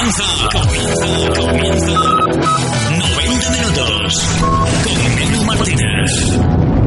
Comienza, comienza, comienza. 90 minutos con Neno Martínez.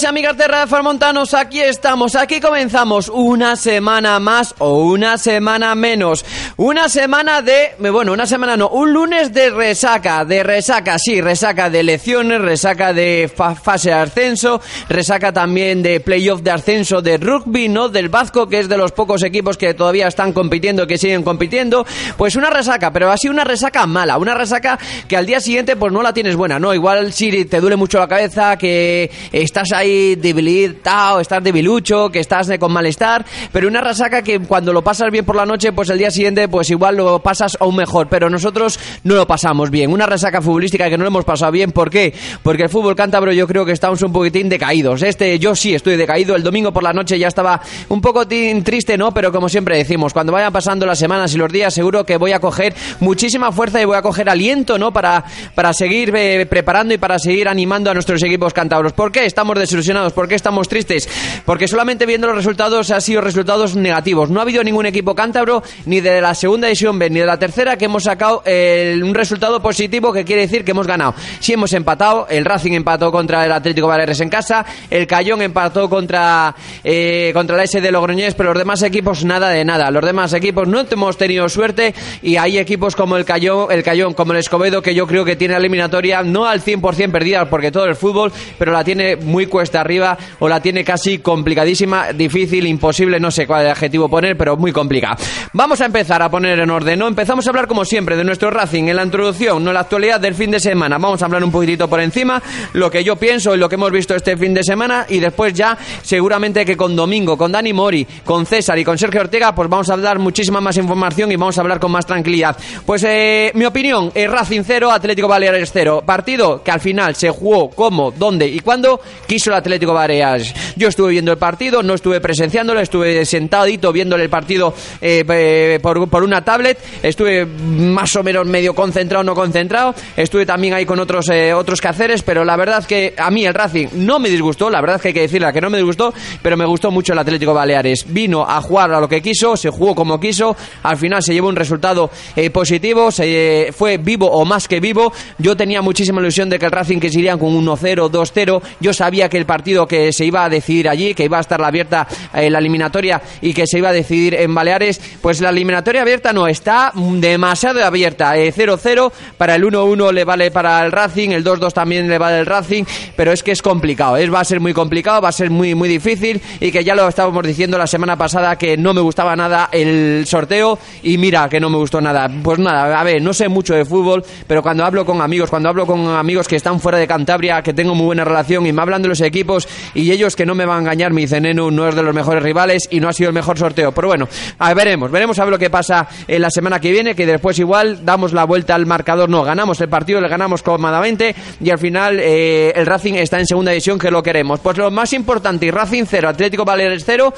Amigos y amigas de Radio Montanos, aquí estamos, aquí comenzamos. Una semana más o una semana menos, una semana de, bueno, una semana no, un lunes de resaca, de resaca, sí, resaca de elecciones, resaca de fa- fase de ascenso, resaca también de playoff de ascenso de rugby, ¿no? Del Vasco, que es de los pocos equipos que todavía están compitiendo, que siguen compitiendo, pues una resaca, pero así una resaca mala, una resaca que al día siguiente pues no la tienes buena, ¿no? Igual si te duele mucho la cabeza, que estás ahí debilitado, estás debilucho, que estás con malestar, pero una resaca que cuando lo pasas bien por la noche, pues el día siguiente pues igual lo pasas aún mejor, pero nosotros no lo pasamos bien. Una resaca futbolística que no lo hemos pasado bien, ¿por qué? Porque el fútbol cántabro yo creo que estamos un poquitín decaídos. Este yo sí estoy decaído, el domingo por la noche ya estaba un poco triste, ¿no? Pero como siempre decimos, cuando vayan pasando las semanas y los días, seguro que voy a coger muchísima fuerza y voy a coger aliento, ¿no? Para, para seguir eh, preparando y para seguir animando a nuestros equipos cántabros. ¿Por qué estamos desilusionados? ¿Por qué estamos tristes? Porque solamente viendo los resultados ha sido resultados negativos. No ha habido ningún equipo cántabro, ni de la segunda división B, ni de la tercera, que hemos sacado eh, un resultado positivo que quiere decir que hemos ganado. Si hemos empatado, el Racing empató contra el Atlético Baleares en casa, el Cayón empató contra, eh, contra la S de Logroñés, pero los demás equipos nada de nada. Los demás equipos no hemos tenido suerte y hay equipos como el Cayón, el Cayón como el Escobedo, que yo creo que tiene la eliminatoria no al 100% perdida, porque todo el fútbol, pero la tiene muy cuesta arriba o la tiene casi complicadísima, difícil, imposible, no sé cuál adjetivo poner, pero muy complicada. Vamos a empezar a poner en orden, ¿no? Empezamos a hablar como siempre de nuestro Racing en la introducción, no la actualidad del fin de semana. Vamos a hablar un poquitito por encima, lo que yo pienso y lo que hemos visto este fin de semana y después ya seguramente que con Domingo, con Dani Mori, con César y con Sergio Ortega, pues vamos a dar muchísima más información y vamos a hablar con más tranquilidad. Pues eh, mi opinión, es Racing 0, Atlético Baleares 0. Partido que al final se jugó cómo, dónde y cuándo quiso el Atlético Baleares. Yo estuve viendo el partido, no estuve presenciándolo, estuve sentadito viéndole el partido eh, eh, por, por una tablet, estuve más o menos medio concentrado, no concentrado, estuve también ahí con otros, eh, otros quehaceres, pero la verdad que a mí el Racing no me disgustó, la verdad que hay que decirle que no me disgustó, pero me gustó mucho el Atlético Baleares. Vino a jugar a lo que quiso, se jugó como quiso, al final se llevó un resultado eh, positivo, se eh, fue vivo o más que vivo. Yo tenía muchísima ilusión de que el Racing que se irían con 1-0, 2-0. Yo sabía que el partido que se iba a decidir allí, que iba a estar abierta eh, la eliminatoria y que se iba a decidir en Baleares, pues la eliminatoria abierta no está demasiado abierta. Eh, 0-0 para el 1-1 le vale para el Racing, el 2-2 también le vale el Racing, pero es que es complicado, es, va a ser muy complicado, va a ser muy muy difícil y que ya lo estábamos diciendo la semana pasada que no me gustaba nada el sorteo y mira que no me gustó nada. Pues nada, a ver, no sé mucho de fútbol, pero cuando hablo con amigos, cuando hablo con amigos que están fuera de Cantabria, que tengo muy buena relación y me hablan de los equipos y ellos que no me van a engañar, me dicen, Nenu, no es de los mejores rivales y no ha sido el mejor sorteo. Pero bueno, a ver, veremos, veremos a ver lo que pasa en la semana que viene, que después igual damos la vuelta al marcador, no, ganamos el partido, le ganamos cómodamente y al final eh, el Racing está en segunda división que lo queremos. Pues lo más importante, y Racing 0, Atlético Baleares 0,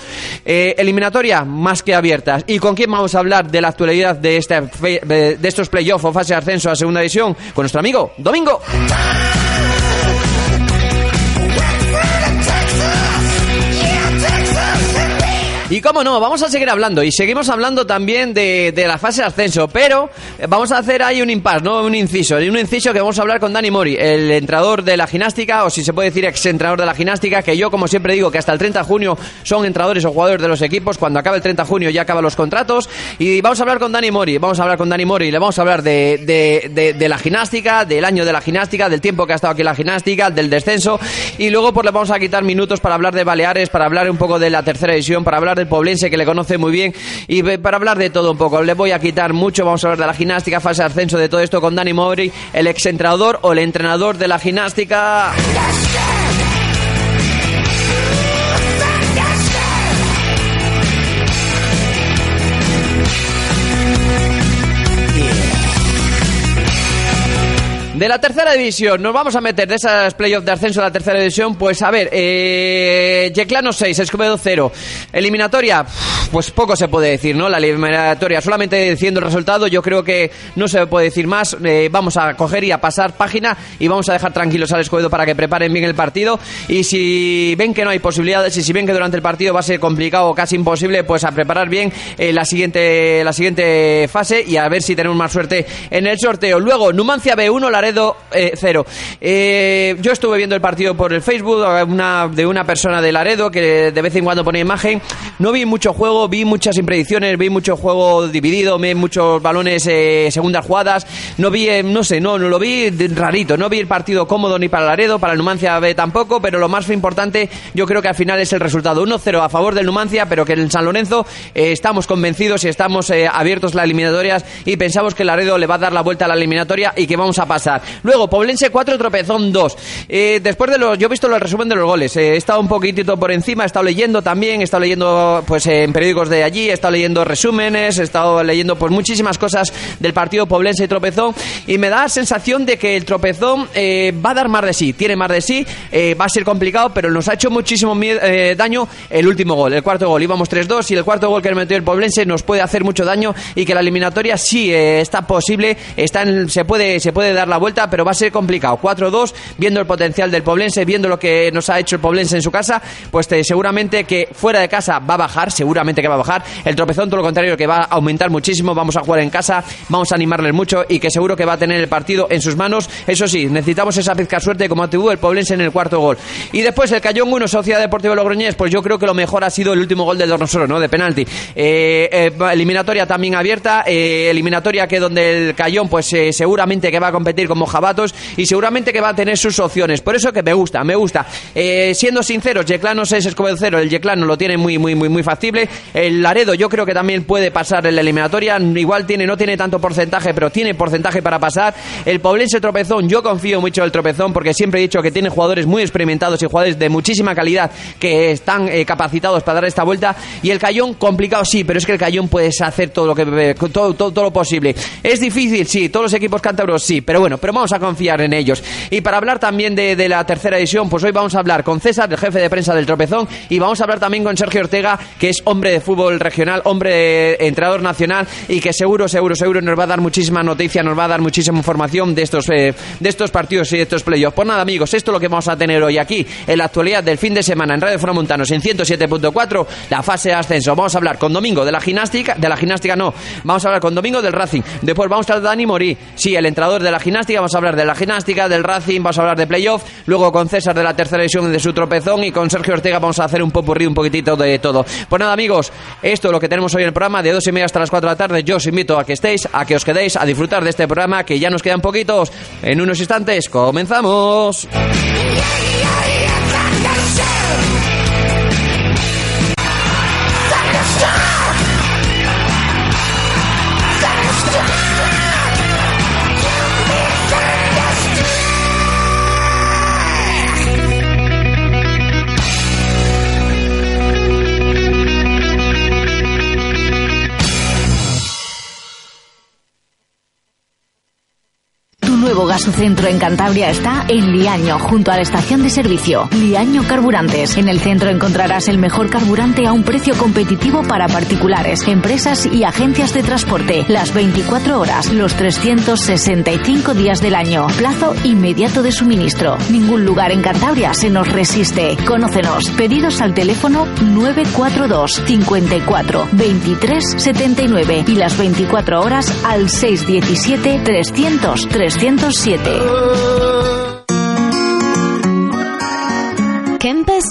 eh, eliminatoria más que abiertas. ¿Y con quién vamos a hablar de la actualidad de, esta de estos playoffs o fase de ascenso a segunda división? Con nuestro amigo Domingo. Y cómo no, vamos a seguir hablando. Y seguimos hablando también de, de la fase de ascenso, pero vamos a hacer ahí un impasse, ¿no? Un inciso, un inciso que vamos a hablar con Dani Mori, el entrenador de la gimnástica, o si se puede decir ex entrenador de la gimnástica, que yo como siempre digo que hasta el 30 de junio son entrenadores o jugadores de los equipos, cuando acabe el 30 de junio ya acaban los contratos, y vamos a hablar con Dani Mori, vamos a hablar con Dani Mori, le vamos a hablar de, de, de, de la gimnástica, del año de la gimnástica, del tiempo que ha estado aquí la gimnástica, del descenso, y luego pues le vamos a quitar minutos para hablar de Baleares, para hablar un poco de la tercera división, para hablar del Poblense que le conoce muy bien, y para hablar de todo un poco. Le voy a quitar mucho, vamos a hablar de la gimnástica, fase de ascenso, de todo esto con Dani Mori, el exentrenador o el entrenador de la gimnástica. De la tercera división, nos vamos a meter de esas playoffs de ascenso de la tercera división. Pues a ver, eh, Yeclano 6, Escobedo 0. Eliminatoria, pues poco se puede decir, ¿no? La eliminatoria, solamente diciendo el resultado, yo creo que no se puede decir más. Eh, vamos a coger y a pasar página y vamos a dejar tranquilos al Escobedo para que preparen bien el partido. Y si ven que no hay posibilidades y si ven que durante el partido va a ser complicado o casi imposible, pues a preparar bien eh, la, siguiente, la siguiente fase y a ver si tenemos más suerte en el sorteo. Luego, Numancia B1, Laredo 0. Eh, yo estuve viendo el partido por el Facebook una, de una persona de Laredo que de vez en cuando pone imagen. No vi mucho juego, vi muchas impredicciones, vi mucho juego dividido, vi muchos balones eh, segundas jugadas. No vi, eh, no sé, no, no lo vi rarito. No vi el partido cómodo ni para Laredo, para el Numancia B tampoco, pero lo más importante yo creo que al final es el resultado. 1-0 a favor del Numancia, pero que en San Lorenzo estamos convencidos y estamos abiertos las eliminatorias y pensamos que Laredo le va a dar la vuelta a la eliminatoria y que vamos a pasar. Luego, Poblense 4, Tropezón 2. Eh, después de los. Yo he visto el resumen de los goles. Eh, he estado un poquitito por encima, he estado leyendo también, he estado leyendo pues en periódicos de allí, he estado leyendo resúmenes, he estado leyendo pues muchísimas cosas del partido Poblense y Tropezón. Y me da la sensación de que el Tropezón eh, va a dar más de sí, tiene más de sí, va a ser complicado, pero nos ha hecho muchísimo daño el último gol, el cuarto gol. Íbamos 3-2 y el cuarto gol que metió el Poblense nos puede hacer mucho daño y que la eliminatoria sí está posible, está se, puede, se puede dar la vuelta pero va a ser complicado. 4-2, viendo el potencial del Poblense, viendo lo que nos ha hecho el Poblense en su casa, pues eh, seguramente que fuera de casa va a bajar, seguramente que va a bajar. El tropezón, todo lo contrario, que va a aumentar muchísimo. Vamos a jugar en casa, vamos a animarle mucho y que seguro que va a tener el partido en sus manos. Eso sí, necesitamos esa pizca suerte como tuvo el Poblense en el cuarto gol. Y después el Cayón 1, Sociedad Deportiva Logroñés, pues yo creo que lo mejor ha sido el último gol del Dornosoro, ¿no? De penalti. Eh, eh, eliminatoria también abierta, eliminatoria que donde el Cayón, pues seguramente que va a competir como jabatos y seguramente que va a tener sus opciones. Por eso que me gusta, me gusta. Eh, siendo sinceros, Yeclano es Escobedo cero, el Yeclano lo tiene muy, muy, muy, muy factible. El Laredo yo creo que también puede pasar en la eliminatoria. Igual tiene, no tiene tanto porcentaje, pero tiene porcentaje para pasar. El Poblense Tropezón, yo confío mucho en el Tropezón porque siempre he dicho que tiene jugadores muy experimentados y jugadores de muchísima calidad que están eh, capacitados para dar esta vuelta. Y el Cayón, complicado sí, pero es que el Cayón puedes hacer todo lo que todo, todo, todo lo posible. Es difícil, sí, todos los equipos cántabros sí, pero bueno, pero vamos a confiar en ellos. Y para hablar también de, la tercera edición, pues hoy vamos a hablar con César, el jefe de prensa del Tropezón, y vamos a hablar también con Sergio Ortega, que es hombre de fútbol regional, hombre de entrenador nacional, y que seguro, seguro, seguro nos va a dar muchísima noticia, nos va a dar muchísima información de estos, eh, de estos partidos y de estos playoffs. Pues nada, amigos, esto es lo que vamos a tener hoy aquí, en la actualidad del fin de semana en Radio Montanos en 107.4, la fase de ascenso. Vamos a hablar con Domingo de la gimnástica, de la gimnástica no, vamos a hablar con Domingo del Racing. Después vamos a hablar de Dani Morí, sí, el entrenador de la gimnástica, vamos a hablar de la gimnástica, del Racing, vamos a hablar de playoff, luego con César de la tercera edición de su tropezón y con Sergio Ortega vamos a hacer un popurrí, un poquitito de todo. Pues nada, amigos, esto es lo que tenemos hoy en el programa, de dos y media hasta las cuatro de la tarde. Yo os invito a que estéis, a que os quedéis, a disfrutar de este programa, que ya nos quedan poquitos. En unos instantes, comenzamos. Moga su centro en Cantabria está en Liaño, junto a la estación de servicio. Liaño Carburantes. En el centro encontrarás el mejor carburante a un precio competitivo para particulares, empresas y agencias de transporte. Las 24 horas, los 365 días del año. Plazo inmediato de suministro. Ningún lugar en Cantabria se nos resiste. Conócenos. Pedidos al teléfono 942 54 23 79 y las 24 horas al 617 300 300 7.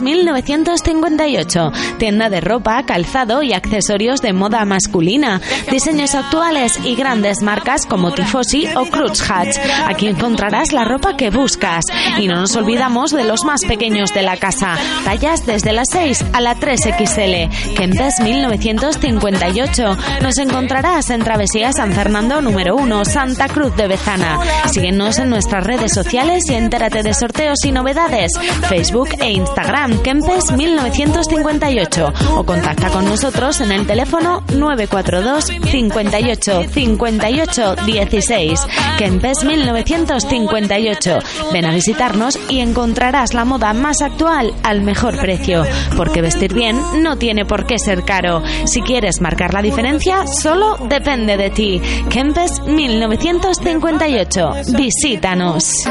1958 Tienda de ropa, calzado y accesorios de moda masculina. Diseños actuales y grandes marcas como Tifosi o Cruz Hatch. Aquí encontrarás la ropa que buscas. Y no nos olvidamos de los más pequeños de la casa. Tallas desde la 6 a la 3XL. Kentes 1958. Nos encontrarás en Travesía San Fernando número 1, Santa Cruz de Bezana. Síguenos en nuestras redes sociales y entérate de sorteos y novedades. Facebook e Instagram Kempes 1958 o contacta con nosotros en el teléfono 942 58 58 16. Kempes 1958. Ven a visitarnos y encontrarás la moda más actual al mejor precio, porque vestir bien no tiene por qué ser caro. Si quieres marcar la diferencia, solo depende de ti. Kempes 1958. Visítanos.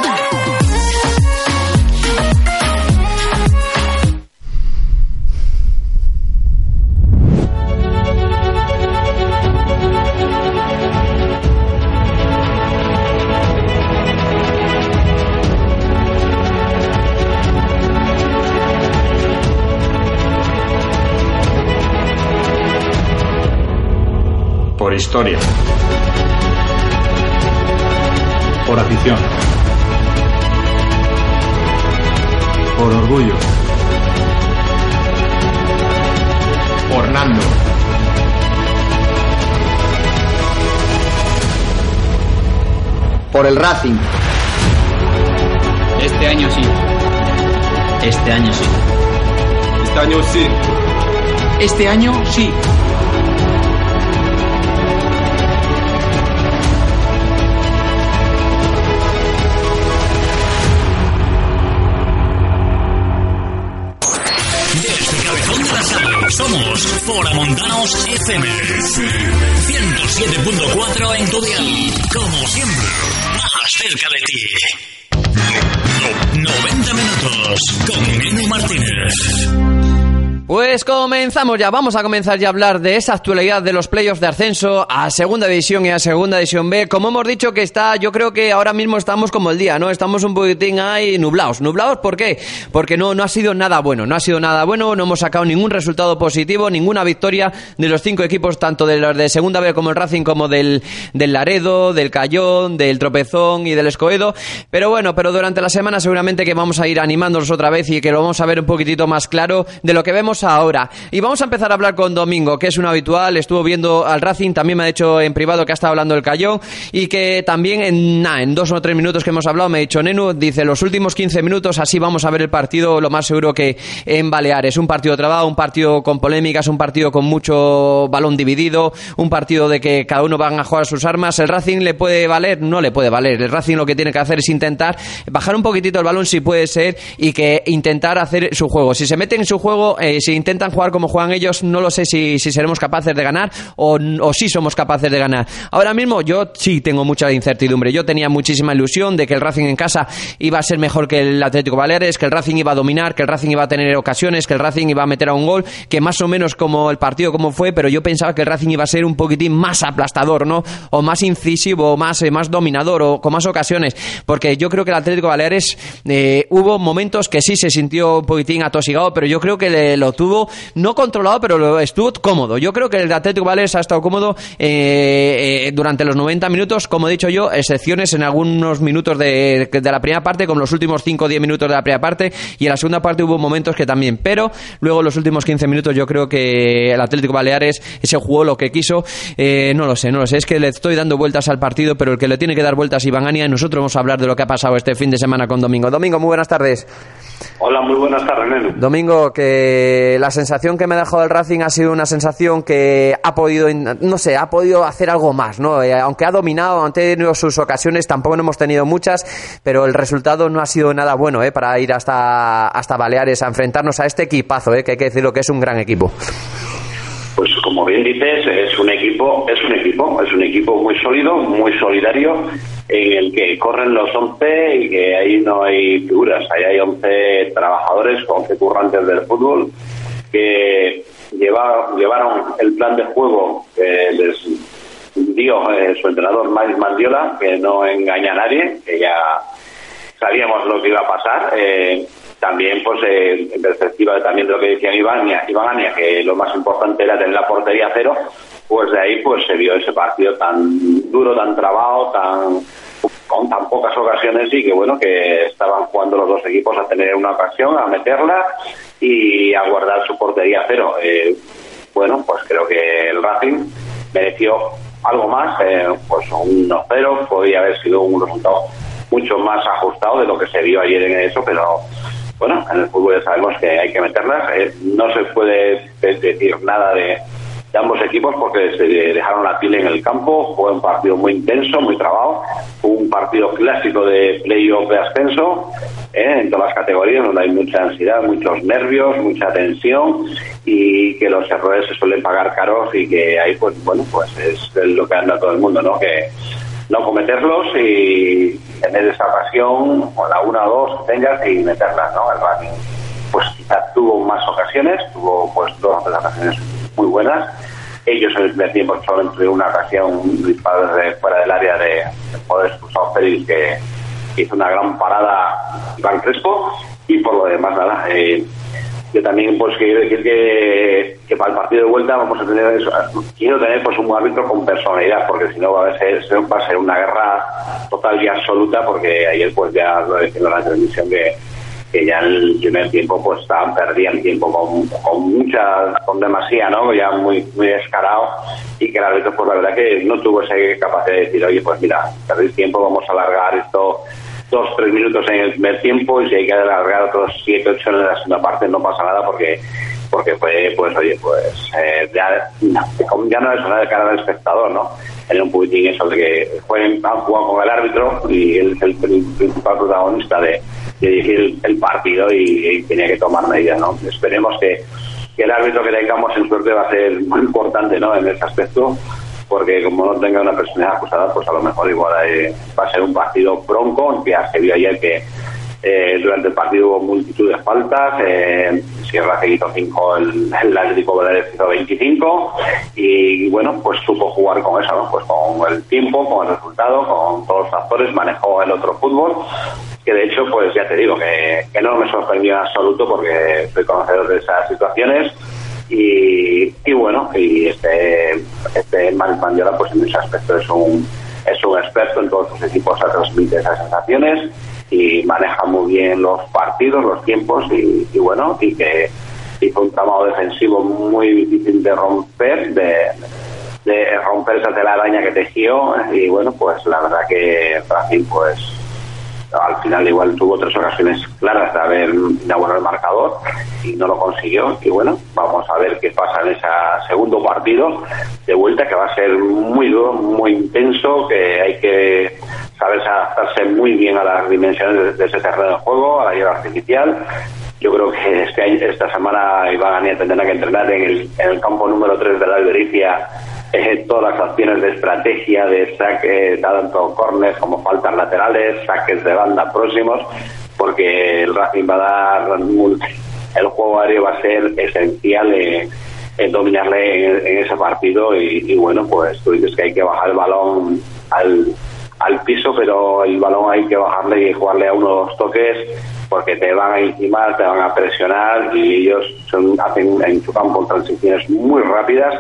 Historia. Por afición. Por orgullo. Por Nando. Por el Racing. Este año sí. Este año sí. Este año sí. Este año sí. Somos Foramontanos FM. 107.4 en tu dial. Como siempre, más cerca de ti. 90 minutos con Enu Martínez. Pues comenzamos ya, vamos a comenzar ya a hablar de esa actualidad de los playoffs de ascenso a Segunda División y a Segunda División B. Como hemos dicho que está, yo creo que ahora mismo estamos como el día, ¿no? Estamos un poquitín ahí nublados. ¿Nublados por qué? Porque no, no ha sido nada bueno, no ha sido nada bueno, no hemos sacado ningún resultado positivo, ninguna victoria de los cinco equipos, tanto de los de Segunda B como el Racing, como del, del Laredo, del Cayón, del Tropezón y del Escoedo. Pero bueno, pero durante la semana seguramente que vamos a ir animándonos otra vez y que lo vamos a ver un poquitito más claro de lo que vemos ahora. Y vamos a empezar a hablar con Domingo, que es un habitual, estuvo viendo al Racing, también me ha dicho en privado que ha estado hablando del Cayón y que también en, dos o tres minutos que hemos hablado me ha dicho Nenu, dice los últimos 15 minutos así vamos a ver el partido lo más seguro que en Baleares. Un partido trabado, un partido con polémicas, un partido con mucho balón dividido, un partido de que cada uno van a jugar sus armas. ¿El Racing le puede valer? No le puede valer. El Racing lo que tiene que hacer es intentar bajar un poquitito el balón si puede ser y que intentar hacer su juego. Si se meten en su juego, eh, si intentan jugar como juegan ellos, no lo sé si, si seremos capaces de ganar o, o si somos capaces de ganar. Ahora mismo yo sí tengo mucha incertidumbre. Yo tenía muchísima ilusión de que el Racing en casa iba a ser mejor que el Atlético Baleares, que el Racing iba a dominar, que el Racing iba a tener ocasiones, que el Racing iba a meter a un gol, que más o menos como el partido como fue, pero yo pensaba que el Racing iba a ser un poquitín más aplastador, ¿no? O más incisivo, o más, eh, más dominador, o con más ocasiones. Porque yo creo que el Atlético Baleares eh, hubo momentos que sí se sintió un poquitín atosigado, pero yo creo que le- lo tuvo no controlado, pero lo estuvo cómodo. Yo creo que el Atlético Baleares ha estado cómodo eh, eh, durante los 90 minutos, como he dicho yo, excepciones en algunos minutos de, de la primera parte, como los últimos 5 o 10 minutos de la primera parte, y en la segunda parte hubo momentos que también, pero luego los últimos 15 minutos yo creo que el Atlético Baleares se jugó lo que quiso, Eh, no lo sé, no lo sé, es que le estoy dando vueltas al partido, pero el que le tiene que dar vueltas Iván Ania, y nosotros vamos a hablar de lo que ha pasado este fin de semana con Domingo. Domingo, muy buenas tardes. Hola, muy buenas tardes, Nenu. Domingo, que Eh, la sensación que me ha dejado el Racing ha sido una sensación que ha podido, no sé, ha podido hacer algo más, ¿no? Eh, aunque ha dominado, han tenido sus ocasiones, tampoco no hemos tenido muchas, pero el resultado no ha sido nada bueno, ¿eh? Para ir hasta, hasta Baleares a enfrentarnos a este equipazo, ¿eh? Que hay que decirlo que es un gran equipo. Pues como bien dices, es un equipo, es un equipo, es un equipo muy sólido, muy solidario, en el que corren los 11 y que ahí no hay figuras, ahí hay 11 trabajadores, 11 currantes del fútbol que lleva, llevaron el plan de juego que les dio su entrenador Mike Mandiola, que no engaña a nadie, que ya sabíamos lo que iba a pasar. Eh, también, pues, eh, en perspectiva también de lo que decían Iván, Iván Ania, que lo más importante era tener la portería cero, pues de ahí pues se vio ese partido tan duro, tan trabado, tan con tan pocas ocasiones y que bueno que estaban jugando los dos equipos a tener una ocasión, a meterla y a guardar su portería cero. Eh, bueno, pues creo que el Racing mereció algo más, eh, pues un 1-0, podría haber sido un resultado mucho más ajustado de lo que se vio ayer en eso, pero bueno, en el fútbol ya sabemos que hay que meterlas. Eh, no se puede decir nada de, ambos equipos porque se dejaron la pila en el campo. Fue un partido muy intenso, muy trabado. un partido clásico de playoff de ascenso eh, en todas las categorías, donde hay mucha ansiedad, muchos nervios, mucha tensión y que los errores se suelen pagar caros y que ahí, pues bueno, pues es lo que anda todo el mundo, ¿no? Que no cometerlos y tener esa pasión, o la una o dos que tengas y meterlas, ¿no? El Racing, pues quizás tuvo más ocasiones, tuvo pues dos ocasiones muy buenas. Ellos el primer tiempo solo entre una ocasión, un disparo fuera del área de, poder expulsar Félix que hizo una gran parada Iván Crespo y por lo demás nada. Eh, yo también pues quiero decir que, que, para el partido de vuelta vamos a tener quiero tener pues un árbitro con personalidad porque si no va a ser va a ser una guerra total y absoluta porque ayer pues ya lo decía en la transmisión que, que ya en el primer tiempo pues perdiendo tiempo con, con mucha con demasía no ya muy muy descarado y que el árbitro pues la verdad que no tuvo esa capacidad de decir oye pues mira perdéis tiempo vamos a alargar esto dos, tres minutos en el primer tiempo y si hay que alargar otros siete, ocho en la segunda parte no pasa nada porque porque fue, pues oye, pues eh, ya, ya no es una de cara al espectador, ¿no? Tener un poquitín eso de que jueguen, han con el árbitro y él es el, principal protagonista de, dirigir el, partido y, tenía que tomar medidas, ¿no? Esperemos que, que el árbitro que tengamos en suerte va a ser muy importante, ¿no? En ese aspecto porque como no tenga una personalidad acusada, pues a lo mejor igual eh, va a ser un partido bronco, que se vio ayer que eh, durante el partido hubo multitud de faltas, eh, Sierra se hizo 5, el, el Atlético Baleares hizo 25 y, bueno, pues supo jugar con eso, ¿no? pues con el tiempo, con el resultado, con todos los factores, manejó el otro fútbol que de hecho, pues ya te digo, que, que no me sorprendió en absoluto porque soy conocedor de esas situaciones y, y bueno, y este, este Mandiola pues en ese aspecto es un, es un experto en todos sus equipos a transmitir esas sensaciones y maneja muy bien los partidos, los tiempos y, bueno, y que hizo un trabajo defensivo muy difícil de romper, de, de romper esa telaraña que tejió. Y bueno, pues la verdad que Brasil pues al final igual tuvo tres ocasiones claras de haber inaugurado el marcador y no lo consiguió. Y bueno, vamos a ver qué pasa en ese segundo partido de vuelta, que va a ser muy duro, muy intenso, que hay que saber adaptarse muy bien a las dimensiones de, ese terreno de juego, a la hierba artificial. Yo creo que este esta semana Iván Ania tendrá que entrenar en el, en el campo número 3 de la Albericia eh, todas las acciones de estrategia, de saque, tanto corners como faltas laterales, saques de banda próximos, porque el Racing va a dar el juego aéreo va a ser esencial en, dominarle en, ese partido y, bueno, pues tú dices que hay que bajar el balón al, al piso, pero el balón hay que bajarle y jugarle a unos toques porque te van a encimar, te van a presionar y ellos son, hacen en su campo transiciones muy rápidas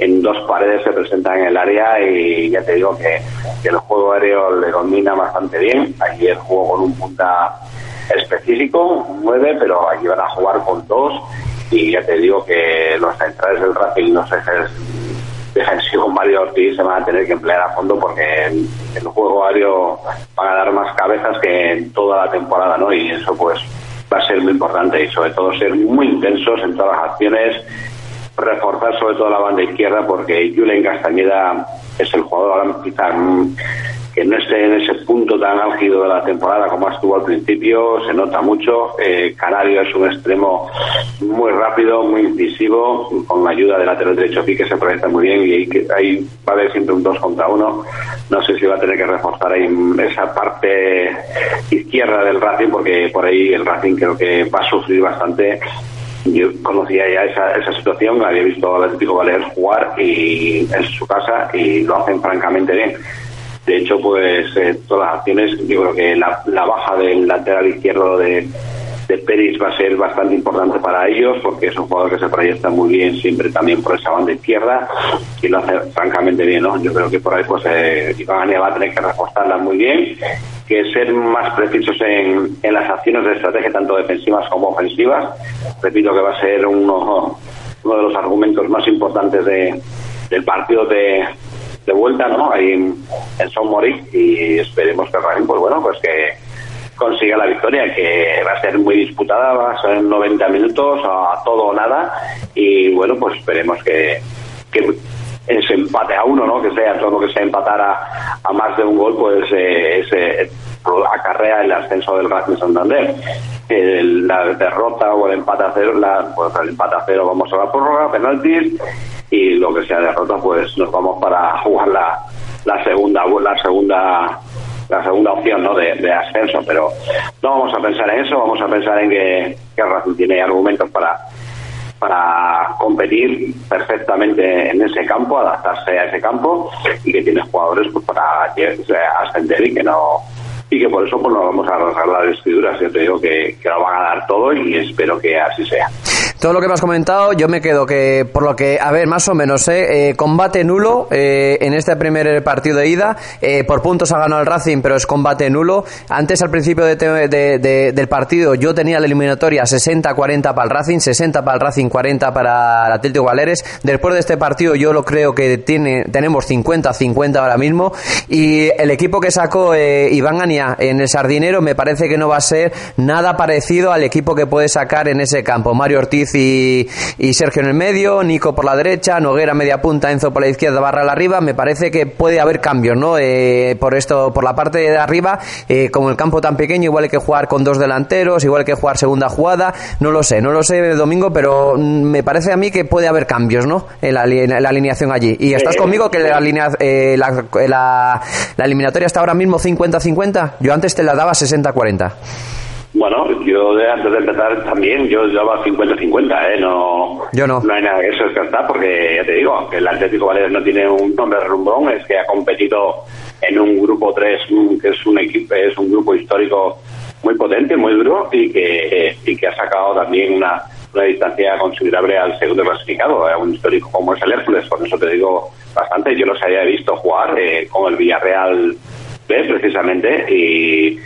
en dos paredes se presentan en el área y ya te digo que, el juego aéreo le domina bastante bien. Ayer jugó con un punta específico, un 9, pero aquí van a jugar con dos y ya te digo que los centrales del Racing y los ejes defensivos Mario Ortiz se van a tener que emplear a fondo porque en el juego aéreo van a dar más cabezas que en toda la temporada, ¿no? Y eso pues va a ser muy importante y sobre todo ser muy intensos en todas las acciones, reforzar sobre todo la banda izquierda porque Julen Castañeda es el jugador ahora quizá mm, que no esté en ese punto tan álgido de la temporada como estuvo al principio, se nota mucho. Eh, Canario es un extremo muy rápido, muy incisivo, con la ayuda del lateral derecho aquí que se proyecta muy bien y ahí, ahí va a haber siempre un 2 contra 1. No sé si va a tener que reforzar ahí esa parte izquierda del Racing porque por ahí el Racing creo que va a sufrir bastante yo conocía ya esa, esa situación, había visto al Atlético Baleares jugar y en su casa y lo hacen francamente bien. De hecho, pues eh, todas las acciones, yo creo que la, baja del lateral izquierdo de, de Peris va a ser bastante importante para ellos porque es un jugador que se proyecta muy bien siempre también por esa banda izquierda y lo hace francamente bien, ¿no? Yo creo que por ahí pues eh, Iván va a tener que reforzarla muy bien, que ser más precisos en, en las acciones de estrategia tanto defensivas como ofensivas. Repito que va a ser uno, uno de los argumentos más importantes de, del partido de, de vuelta, ¿no? Ahí en, en Son Moritz y esperemos que Racing, pues bueno, pues que consiga la victoria, que va a ser muy disputada, va a ser 90 minutos a todo o nada y bueno, pues esperemos que, que ese empate a uno, ¿no? Que sea todo lo que sea empatar a, a más de un gol, pues eh, ese acarrea el ascenso del Racing Santander. El, la derrota o el empate a cero, la, pues el empate a cero vamos a la prórroga, penaltis y lo que sea derrota, pues nos vamos para jugar la, la segunda, la segunda la segunda opción ¿no? de, ascenso, pero no vamos a pensar en eso, vamos a pensar en que, que Racing tiene argumentos para para competir perfectamente en ese campo, adaptarse a ese campo y que tiene jugadores pues, para ascender y que no y que por eso pues nos vamos a arrasar las vestiduras. Yo te digo que, que lo van a dar todo y espero que así sea. Todo lo que me has comentado, yo me quedo que, por lo que, a ver, más o menos, ¿eh? eh combate nulo eh, en este primer partido de ida. Eh, por puntos ha ganado el Racing, pero es combate nulo. Antes, al principio de, de, de, del partido, yo tenía la eliminatoria 60-40 para el Racing, 60 para el Racing, 40 para el Atlético Valeres. Después de este partido, yo lo creo que tiene, tenemos 50-50 ahora mismo. Y el equipo que sacó Iván Ania en el Sardinero me parece que no va a ser nada parecido al equipo que puede sacar en ese campo. Mario Ortiz y, y, Sergio en el medio, Nico por la derecha, Noguera media punta, Enzo por la izquierda, Barra a la arriba. Me parece que puede haber cambios, ¿no? Eh, por esto, por la parte de arriba, eh, como el campo tan pequeño, igual hay que jugar con dos delanteros, igual hay que jugar segunda jugada. No lo sé, no lo sé domingo, pero me parece a mí que puede haber cambios, ¿no? En la, en la alineación allí. Y estás conmigo que la, eh, la, la, la eliminatoria está ahora mismo 50-50. Yo antes te la daba 60-40. Bueno, yo de, antes de empezar también, yo daba 50-50, ¿eh? No, yo no. No hay nada que eso descartar porque, ya te digo, que el Atlético Valencia no tiene un nombre rumbrón, es que ha competido en un grupo 3, que es un equipo, es un grupo histórico muy potente, muy duro y que, y que ha sacado también una, una distancia considerable al segundo clasificado, a un histórico como es el Hércules, por eso te digo bastante, yo los había visto jugar eh, con el Villarreal B precisamente y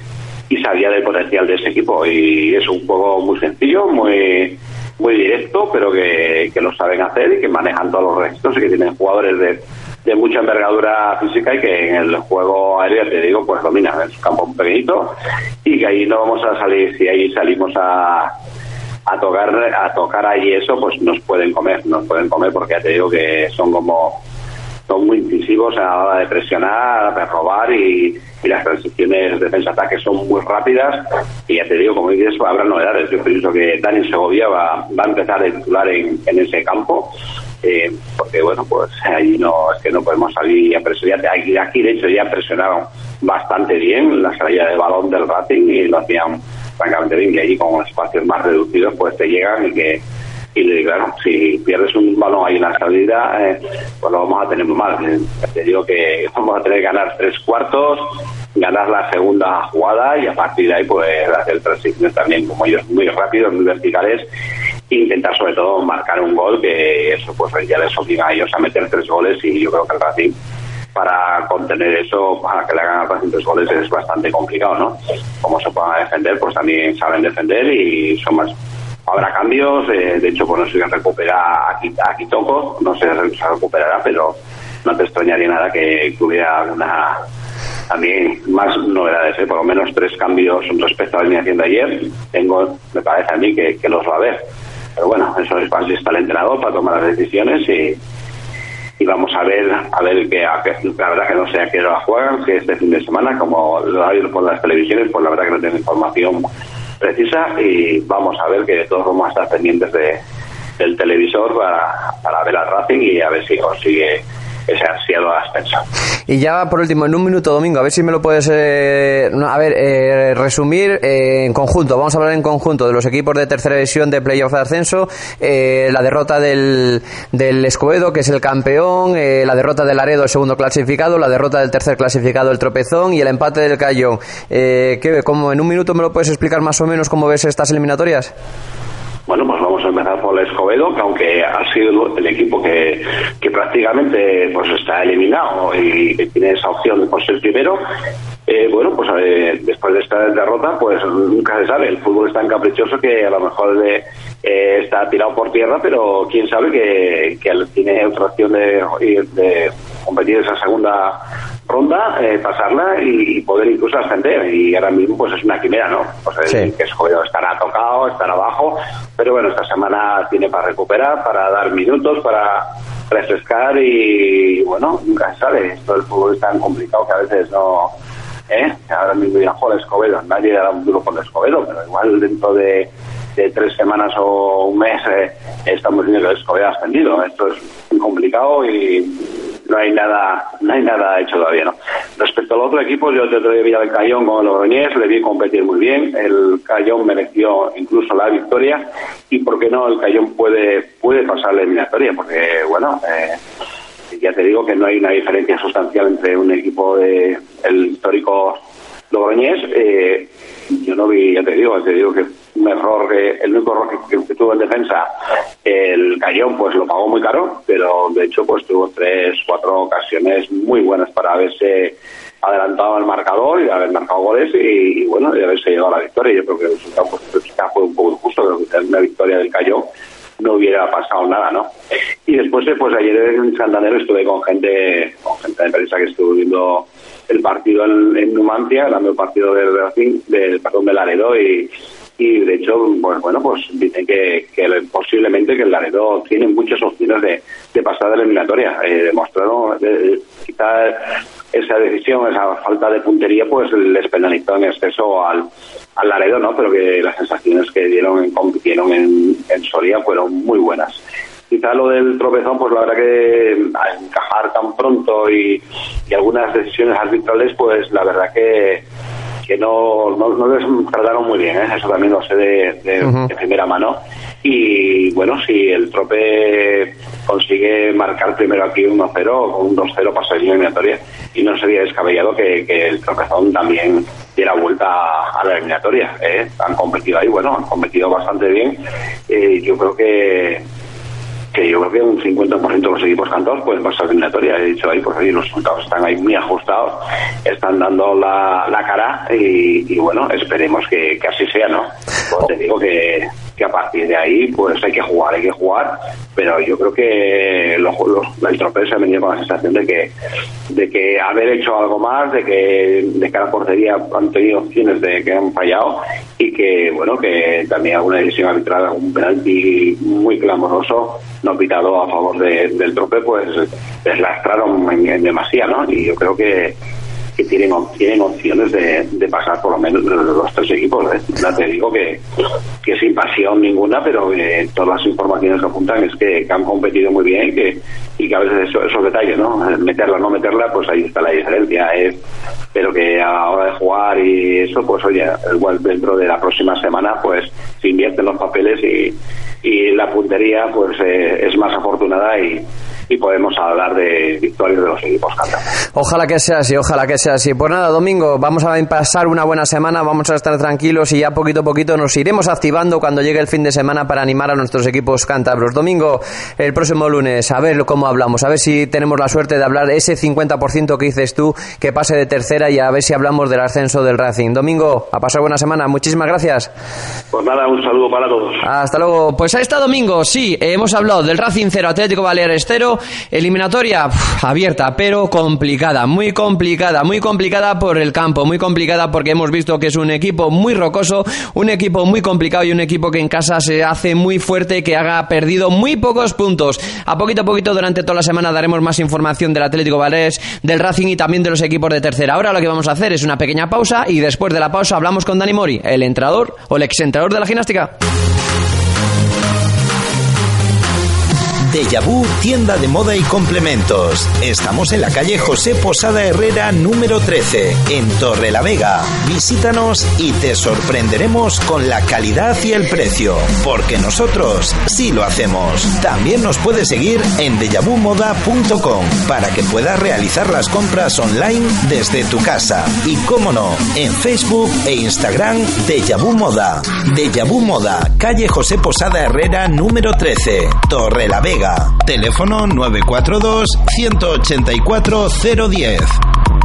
y sabía del potencial de ese equipo. Y es un juego muy sencillo, muy muy directo, pero que, que lo saben hacer y que manejan todos los requisitos y que tienen jugadores de, de mucha envergadura física y que en el juego aéreo, te digo, pues dominan. Es un campo pequeñito y que ahí no vamos a salir, si ahí salimos a, a tocar a tocar ahí eso, pues nos pueden comer, nos pueden comer porque ya te digo que son como son muy incisivos a la hora de presionar, de robar y, las transiciones defensa-ataque son muy rápidas y ya te digo, como dices, habrá novedades. Yo pienso que Dani Segovia va, va a empezar a titular en, en ese campo. Eh, porque bueno, pues ahí no es que no podemos salir a presionar. Aquí, aquí de hecho ya presionaron bastante bien la salida de balón del Racing y lo hacían francamente bien. Y allí con espacios más reducidos pues te llegan y que y claro, si pierdes un balón ahí en la salida, eh, pues lo vamos a tener mal. Eh, te digo que vamos a tener que ganar tres cuartos, ganar la segunda jugada y a partir de ahí pues hacer transiciones también como ellos muy rápidos, muy verticales intentar sobre todo marcar un gol que eso pues ya les obliga a ellos a meter tres goles y yo creo que el Racing para contener eso, para que le hagan Racing tres goles es bastante complicado, ¿no? Como se puedan defender, pues también saben defender y son más habrá cambios, eh, de hecho, bueno, si recupera a, a Kitoko, no sé si se recuperará, pero no te extrañaría nada que, que hubiera una también más novedades, ¿eh? por lo menos tres cambios respecto a la alineación de ayer. Tengo, me parece a mí que, que los va a ver. Pero bueno, eso es para está el entrenador para tomar las decisiones y, y vamos a ver a ver que, la verdad que no sé a qué hora juegan, que este fin de semana, como lo ha habido por las televisiones, pues la verdad que no tengo información precisa y vamos a ver que todos vamos a estar pendientes de, del televisor para, para ver al Racing y a ver si consigue ese ansiado ascenso. Y ya por último, en un minuto, Domingo, a ver si me lo puedes eh, a ver, eh, resumir eh, en conjunto. Vamos a hablar en conjunto de los equipos de tercera división de playoff de ascenso, la derrota del, del Escobedo, que es el campeón, la derrota del Laredo, el segundo clasificado, la derrota del tercer clasificado, el Tropezón, y el empate del Cayón. ¿qué, como ¿En un minuto me lo puedes explicar más o menos cómo ves estas eliminatorias? Bueno, pues vamos a empezar por el Escobedo, que aunque ha sido el equipo que, que prácticamente pues está eliminado y tiene esa opción de ser primero, eh, bueno, pues después de esta derrota, pues nunca se sabe. El fútbol es tan caprichoso que a lo mejor eh, está tirado por tierra, pero quién sabe que, que tiene otra opción de, de competir esa segunda ronda, eh, pasarla y, poder incluso ascender. Y ahora mismo pues es una quimera, ¿no? Pues el que es jodido estará tocado, estará abajo, pero bueno, esta semana tiene para recuperar, para dar minutos, para refrescar y bueno, nunca se sabe. Esto del fútbol es tan complicado que a veces no... ¿eh? Ahora mismo dirán, joder, Escobedo, nadie dará un duro por el Escobedo, pero igual dentro de, tres semanas o un mes eh, estamos viendo que Escobedo ha ascendido. Esto es complicado y no hay nada no hay nada hecho todavía no respecto al otro equipo yo te doy vida del Cayón con el Oroñés le vi competir muy bien. El Cayón mereció incluso la victoria. Y por qué no el Cayón puede puede pasar la eliminatoria porque bueno eh, ya te digo que no hay una diferencia sustancial entre un equipo de el histórico Logroñés eh, yo no vi ya te digo te digo que un error, el único error que, tuvo en defensa, el Cayón pues lo pagó muy caro, pero de hecho pues tuvo tres, cuatro ocasiones muy buenas para haberse adelantado al marcador y haber marcado goles y, bueno, y haberse llegado a la victoria. Yo creo que el resultado pues, fue un poco injusto, que una victoria del Cayón no hubiera pasado nada, ¿no? Y después, pues ayer en Santander estuve con gente, con gente de prensa que estuvo viendo el partido en, Numancia, dando el partido del del perdón del Laredo y y de hecho, pues bueno, pues dicen que, posiblemente que el Laredo tiene muchas opciones de, de pasar de la eliminatoria. Eh, demostraron, eh, quizás esa decisión, esa falta de puntería, pues les penalizó en exceso al, al Laredo, ¿no? Pero que las sensaciones que dieron, compitieron en, en Soria fueron muy buenas quizá lo del tropezón, pues la verdad que al encajar tan pronto y, y, algunas decisiones arbitrales, pues la verdad que que no, no, no les trataron muy bien, ¿eh? eso también lo sé de, primera mano. Y bueno, si el Trope consigue marcar primero aquí 1-0 o un 2-0 pasa eliminatoria, y no sería descabellado que, el Tropezón también diera vuelta a la eliminatoria. ¿eh? Han competido ahí, bueno, han competido bastante bien. Eh, yo creo que que yo creo que un 50% de los equipos cantados pueden pasar eliminatoria. He dicho ahí, pues ahí los resultados están ahí muy ajustados, están dando la, la cara y, bueno, esperemos que, así sea, ¿no? Pues te digo que, que a partir de ahí pues hay que jugar, hay que jugar, pero yo creo que los, los, el trofeo se ha venido con la sensación de que de que haber hecho algo más, de que de cada portería han tenido opciones de que han fallado y que bueno que también alguna decisión arbitral, un penalti muy clamoroso no pitado a favor del trope pues deslastraron en, en demasía, ¿no? Y yo creo que que tienen, tienen opciones de, de pasar por lo menos los tres equipos. ¿eh? Ya te digo que, que sin pasión ninguna, pero que todas las informaciones que apuntan es que, han competido muy bien que, y que a veces esos detalles, ¿no? Meterla o no meterla, pues ahí está la diferencia. ¿eh? Pero que a la hora de jugar y eso, pues oye, igual dentro de la próxima semana, pues se invierten los papeles y, y la puntería pues eh, es más afortunada y, y podemos hablar de victorias de los equipos cántabros. Ojalá que sea así, ojalá que sea así. Pues nada, Domingo, vamos a pasar una buena semana, vamos a estar tranquilos y ya poquito a poquito nos iremos activando cuando llegue el fin de semana para animar a nuestros equipos cántabros. Domingo, el próximo lunes, a ver cómo hablamos, a ver si tenemos la suerte de hablar ese 50% que dices tú, que pase de tercera y a ver si hablamos del ascenso del Racing. Domingo, a pasar buena semana, muchísimas gracias. Pues nada, un saludo para todos. Hasta luego. Pues a esta Domingo, sí, hemos hablado del Racing 0 Atlético Baleares 0 eliminatoria abierta, pero complicada, muy complicada, muy complicada por el campo, muy complicada porque hemos visto que es un equipo muy rocoso, un equipo muy complicado y un equipo que en casa se hace muy fuerte, que haga perdido muy pocos puntos. A poquito a poquito durante toda la semana daremos más información del Atlético Valés, del Racing y también de los equipos de tercera. Ahora lo que vamos a hacer es una pequeña pausa y después de la pausa hablamos con Dani Mori, el entrenador o el exentrenador de la gimnástica. Deja Vu, tienda de moda y complementos. Estamos en la calle José Posada Herrera número 13, en Torre la Vega. Visítanos y te sorprenderemos con la calidad y el precio, porque nosotros sí lo hacemos. También nos puedes seguir en dejavumoda.com para que puedas realizar las compras online desde tu casa. Y cómo no, en Facebook e Instagram Deja Vu Moda. Deja Vu Moda, calle José Posada Herrera número 13, Torre la Vega. Teléfono 942 184 010.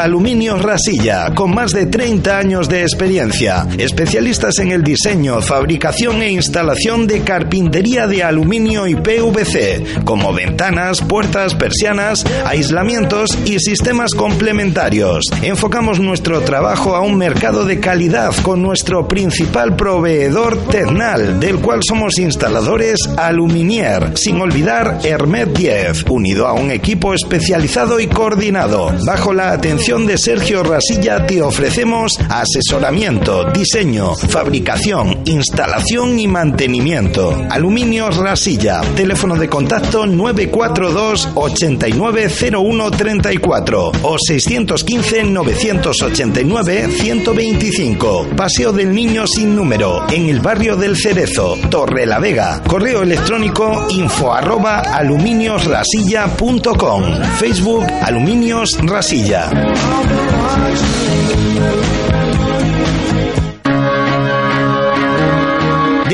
Aluminios Rasilla, con más de 30 años de experiencia, especialistas en el diseño, fabricación e instalación de carpintería de aluminio y PVC, como ventanas, puertas, persianas, aislamientos y sistemas complementarios. Enfocamos nuestro trabajo a un mercado de calidad con nuestro principal proveedor Ternal, del cual somos instaladores Aluminier, sin olvidar Hermet 10, unido a un equipo especializado y coordinado, bajo la atención de Sergio Rasilla te ofrecemos asesoramiento, diseño, fabricación, instalación y mantenimiento. Aluminios Rasilla, teléfono de contacto 942 890134 o 615 989 125. Paseo del Niño sin número, en el barrio del Cerezo, Torre la Vega. Correo electrónico info arroba aluminiosrasilla.com. Facebook Aluminios Rasilla. I've been watching you.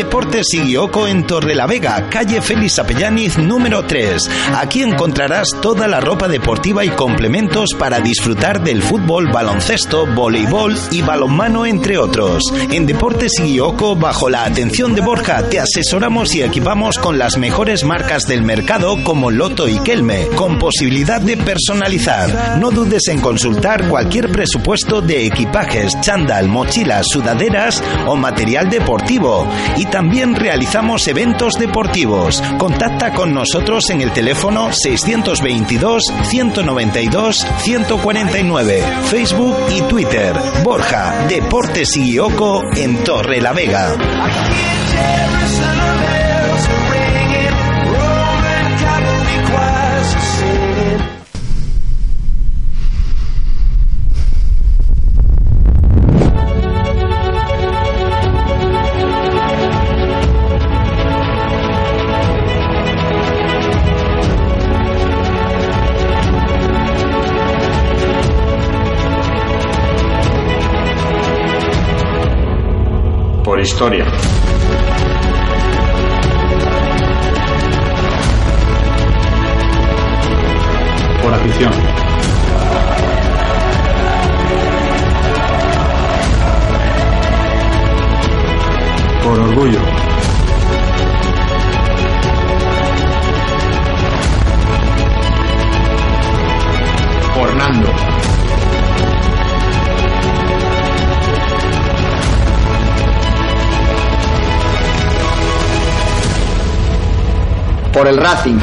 Deportes Sigioco en Torrelavega, calle Félix Apellaniz número 3. Aquí encontrarás toda la ropa deportiva y complementos para disfrutar del fútbol, baloncesto, voleibol y balonmano entre otros. En Deportes Sigioco, bajo la atención de Borja, te asesoramos y equipamos con las mejores marcas del mercado como Loto y Kelme, con posibilidad de personalizar. No dudes en consultar cualquier presupuesto de equipajes, chándal, mochilas, sudaderas o material deportivo. Y también realizamos eventos deportivos. Contacta con nosotros en el teléfono 622 192 149, Facebook y Twitter. Borja, Deportes y Oco en Torre la Vega. Historia. Por afición. Por orgullo. Por el Racing.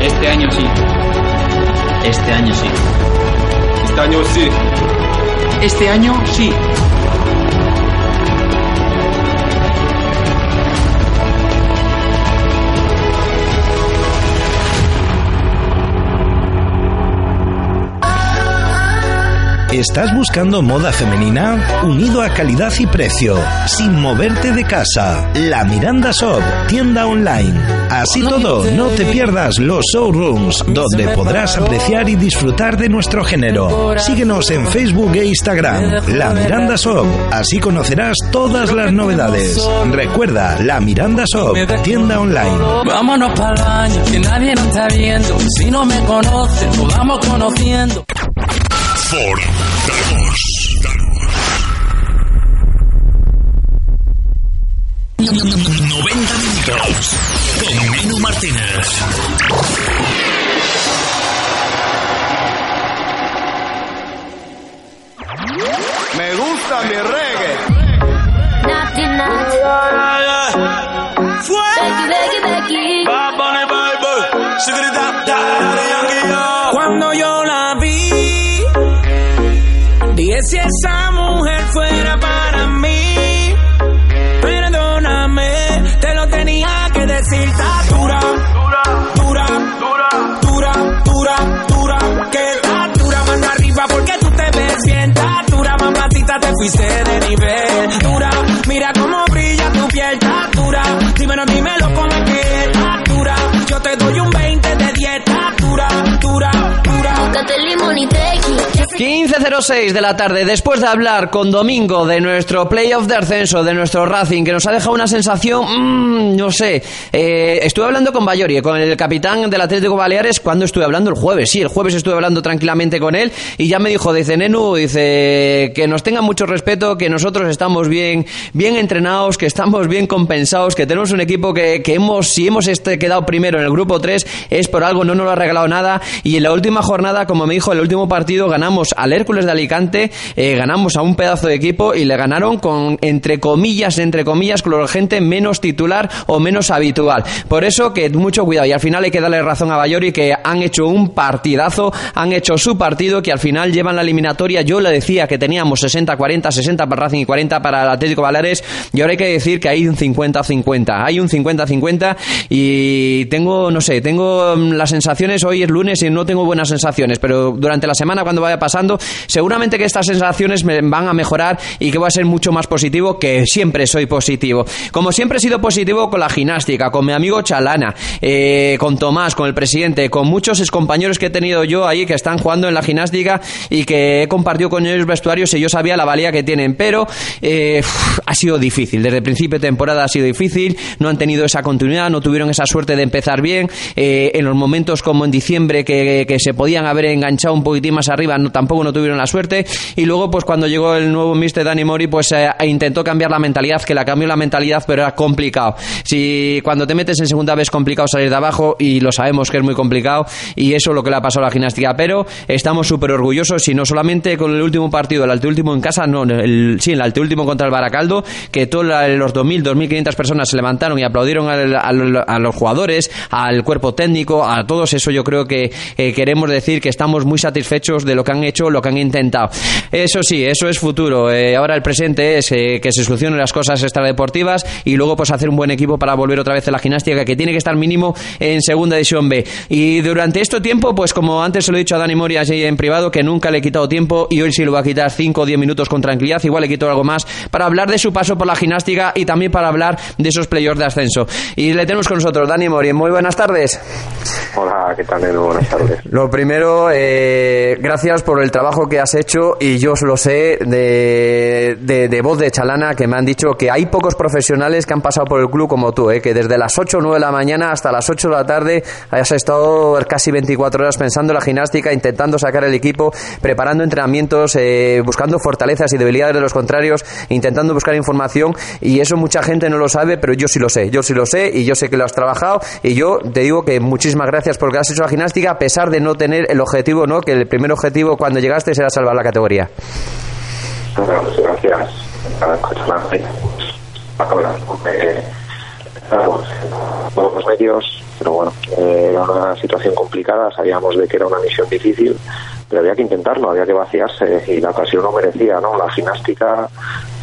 Este año sí. Este año sí. Este año sí. Este año sí. ¿Estás buscando moda femenina? Unido a calidad y precio, sin moverte de casa. La Miranda Shop, tienda online. Así todo, no te pierdas los showrooms, donde podrás apreciar y disfrutar de nuestro género. Síguenos en Facebook e Instagram, La Miranda Shop. Así conocerás todas las novedades. Recuerda, La Miranda Shop, tienda online. Vámonos para el baño, que nadie nos está viendo. Si no me conocen, nos vamos conociendo. Ford. 90 minutos con Menú Martínez. Me gusta mi reggae. Naughty, naughty. Becky, Becky, Becky. Cuando yo si esa mujer fuera para mí. Perdóname, te lo tenía que decir. Está dura, dura, dura, dura, dura, dura. Que está dura, mano arriba porque tú te ves bien. Está dura, mamacita, te fuiste de nivel. 15.06 de la tarde, después de hablar con Domingo de nuestro playoff de ascenso, de nuestro Racing, que nos ha dejado una sensación, mmm, no sé, eh, estuve hablando con Bayori, con el capitán del Atlético Baleares, cuando estuve hablando el jueves, sí, el jueves estuve hablando tranquilamente con él, y ya me dijo, dice, Nenu, dice, que nos tenga mucho respeto, que nosotros estamos bien, bien entrenados, que estamos bien compensados, que tenemos un equipo que, que hemos, si hemos este, quedado primero en el grupo 3, es por algo, no nos lo ha regalado nada, y en la última jornada, como me dijo, el último partido ganamos al Hércules de Alicante, eh, ganamos a un pedazo de equipo y le ganaron con, entre comillas, entre comillas, con gente menos titular o menos habitual. Por eso que mucho cuidado y al final hay que darle razón a Bayori que han hecho un partidazo, han hecho su partido que al final llevan la eliminatoria. Yo le decía que teníamos 60-40, 60 para Racing y 40 para el Atlético Baleares y ahora hay que decir que hay un 50-50. Hay un 50-50 y tengo, no sé, tengo mm, las sensaciones, hoy es lunes y no tengo buenas sensaciones, pero durante la semana cuando vaya seguramente que estas sensaciones me van a mejorar y que voy a ser mucho más positivo, que siempre soy positivo. Como siempre he sido positivo con la gimnástica, con mi amigo Chalana, eh, con Tomás, con el presidente, con muchos excompañeros que he tenido yo ahí que están jugando en la gimnástica y que he compartido con ellos vestuarios y yo sabía la valía que tienen, pero eh, ha sido difícil. Desde el principio de temporada ha sido difícil, no han tenido esa continuidad, no tuvieron esa suerte de empezar bien. eh, en los momentos como en diciembre que, que se podían haber enganchado un poquitín más arriba, no, tampoco no tuvieron la suerte. Y luego, pues cuando llegó el nuevo mister Dani Mori, pues eh, intentó cambiar la mentalidad, que la cambió la mentalidad, pero era complicado. Si cuando te metes en segunda vez complicado salir de abajo y lo sabemos que es muy complicado y eso es lo que le ha pasado a la gimnástica, pero estamos súper orgullosos y no solamente con el último partido, el anteúltimo en casa, no, el, sí, el anteúltimo contra el Baracaldo, que todos los 2.000, 2.500 personas se levantaron y aplaudieron al- al- a los jugadores, al cuerpo técnico, a todos eso yo creo que eh, queremos decir que estamos muy satisfechos de lo que han hecho, lo que han intentado. Eso sí, eso es futuro. Eh, ahora el presente es eh, que se solucionen las cosas extradeportivas y luego pues hacer un buen equipo para volver otra vez a la gimnástica que tiene que estar mínimo en segunda división B. Y durante este tiempo, pues como antes se lo he dicho a Dani Mori así en privado, que nunca le he quitado tiempo y hoy sí lo va a quitar 5 o 10 minutos con tranquilidad, igual le quito algo más, para hablar de su paso por la gimnástica y también para hablar de esos playoffs de ascenso. Y le tenemos con nosotros, Dani Mori. Muy buenas tardes. Hola, ¿qué tal, Edu? Buenas tardes. Lo primero, eh, gracias por el trabajo que has hecho y yo lo sé de, de, de voz de Chalana que me han dicho que hay pocos profesionales que han pasado por el club como tú, eh, que desde las 8 o 9 de la mañana hasta las 8 de la tarde hayas estado casi 24 horas pensando en la gimnástica, intentando sacar el equipo, preparando entrenamientos, eh, buscando fortalezas y debilidades de los contrarios, intentando buscar información y eso mucha gente no lo sabe, pero yo sí lo sé, yo sí lo sé y yo sé que lo has trabajado y yo te digo que muchísimas gracias porque has hecho la gimnástica a pesar de no tener el objetivo, ¿no? Que el primer objetivo cuando llegaste era salvar la categoría. Bueno, gracias. Ahora, eh, los medios, pero bueno, eh, era una situación complicada, sabíamos de que era una misión difícil, pero había que intentarlo, había que vaciarse y la ocasión lo merecía, ¿no? La gimnástica, la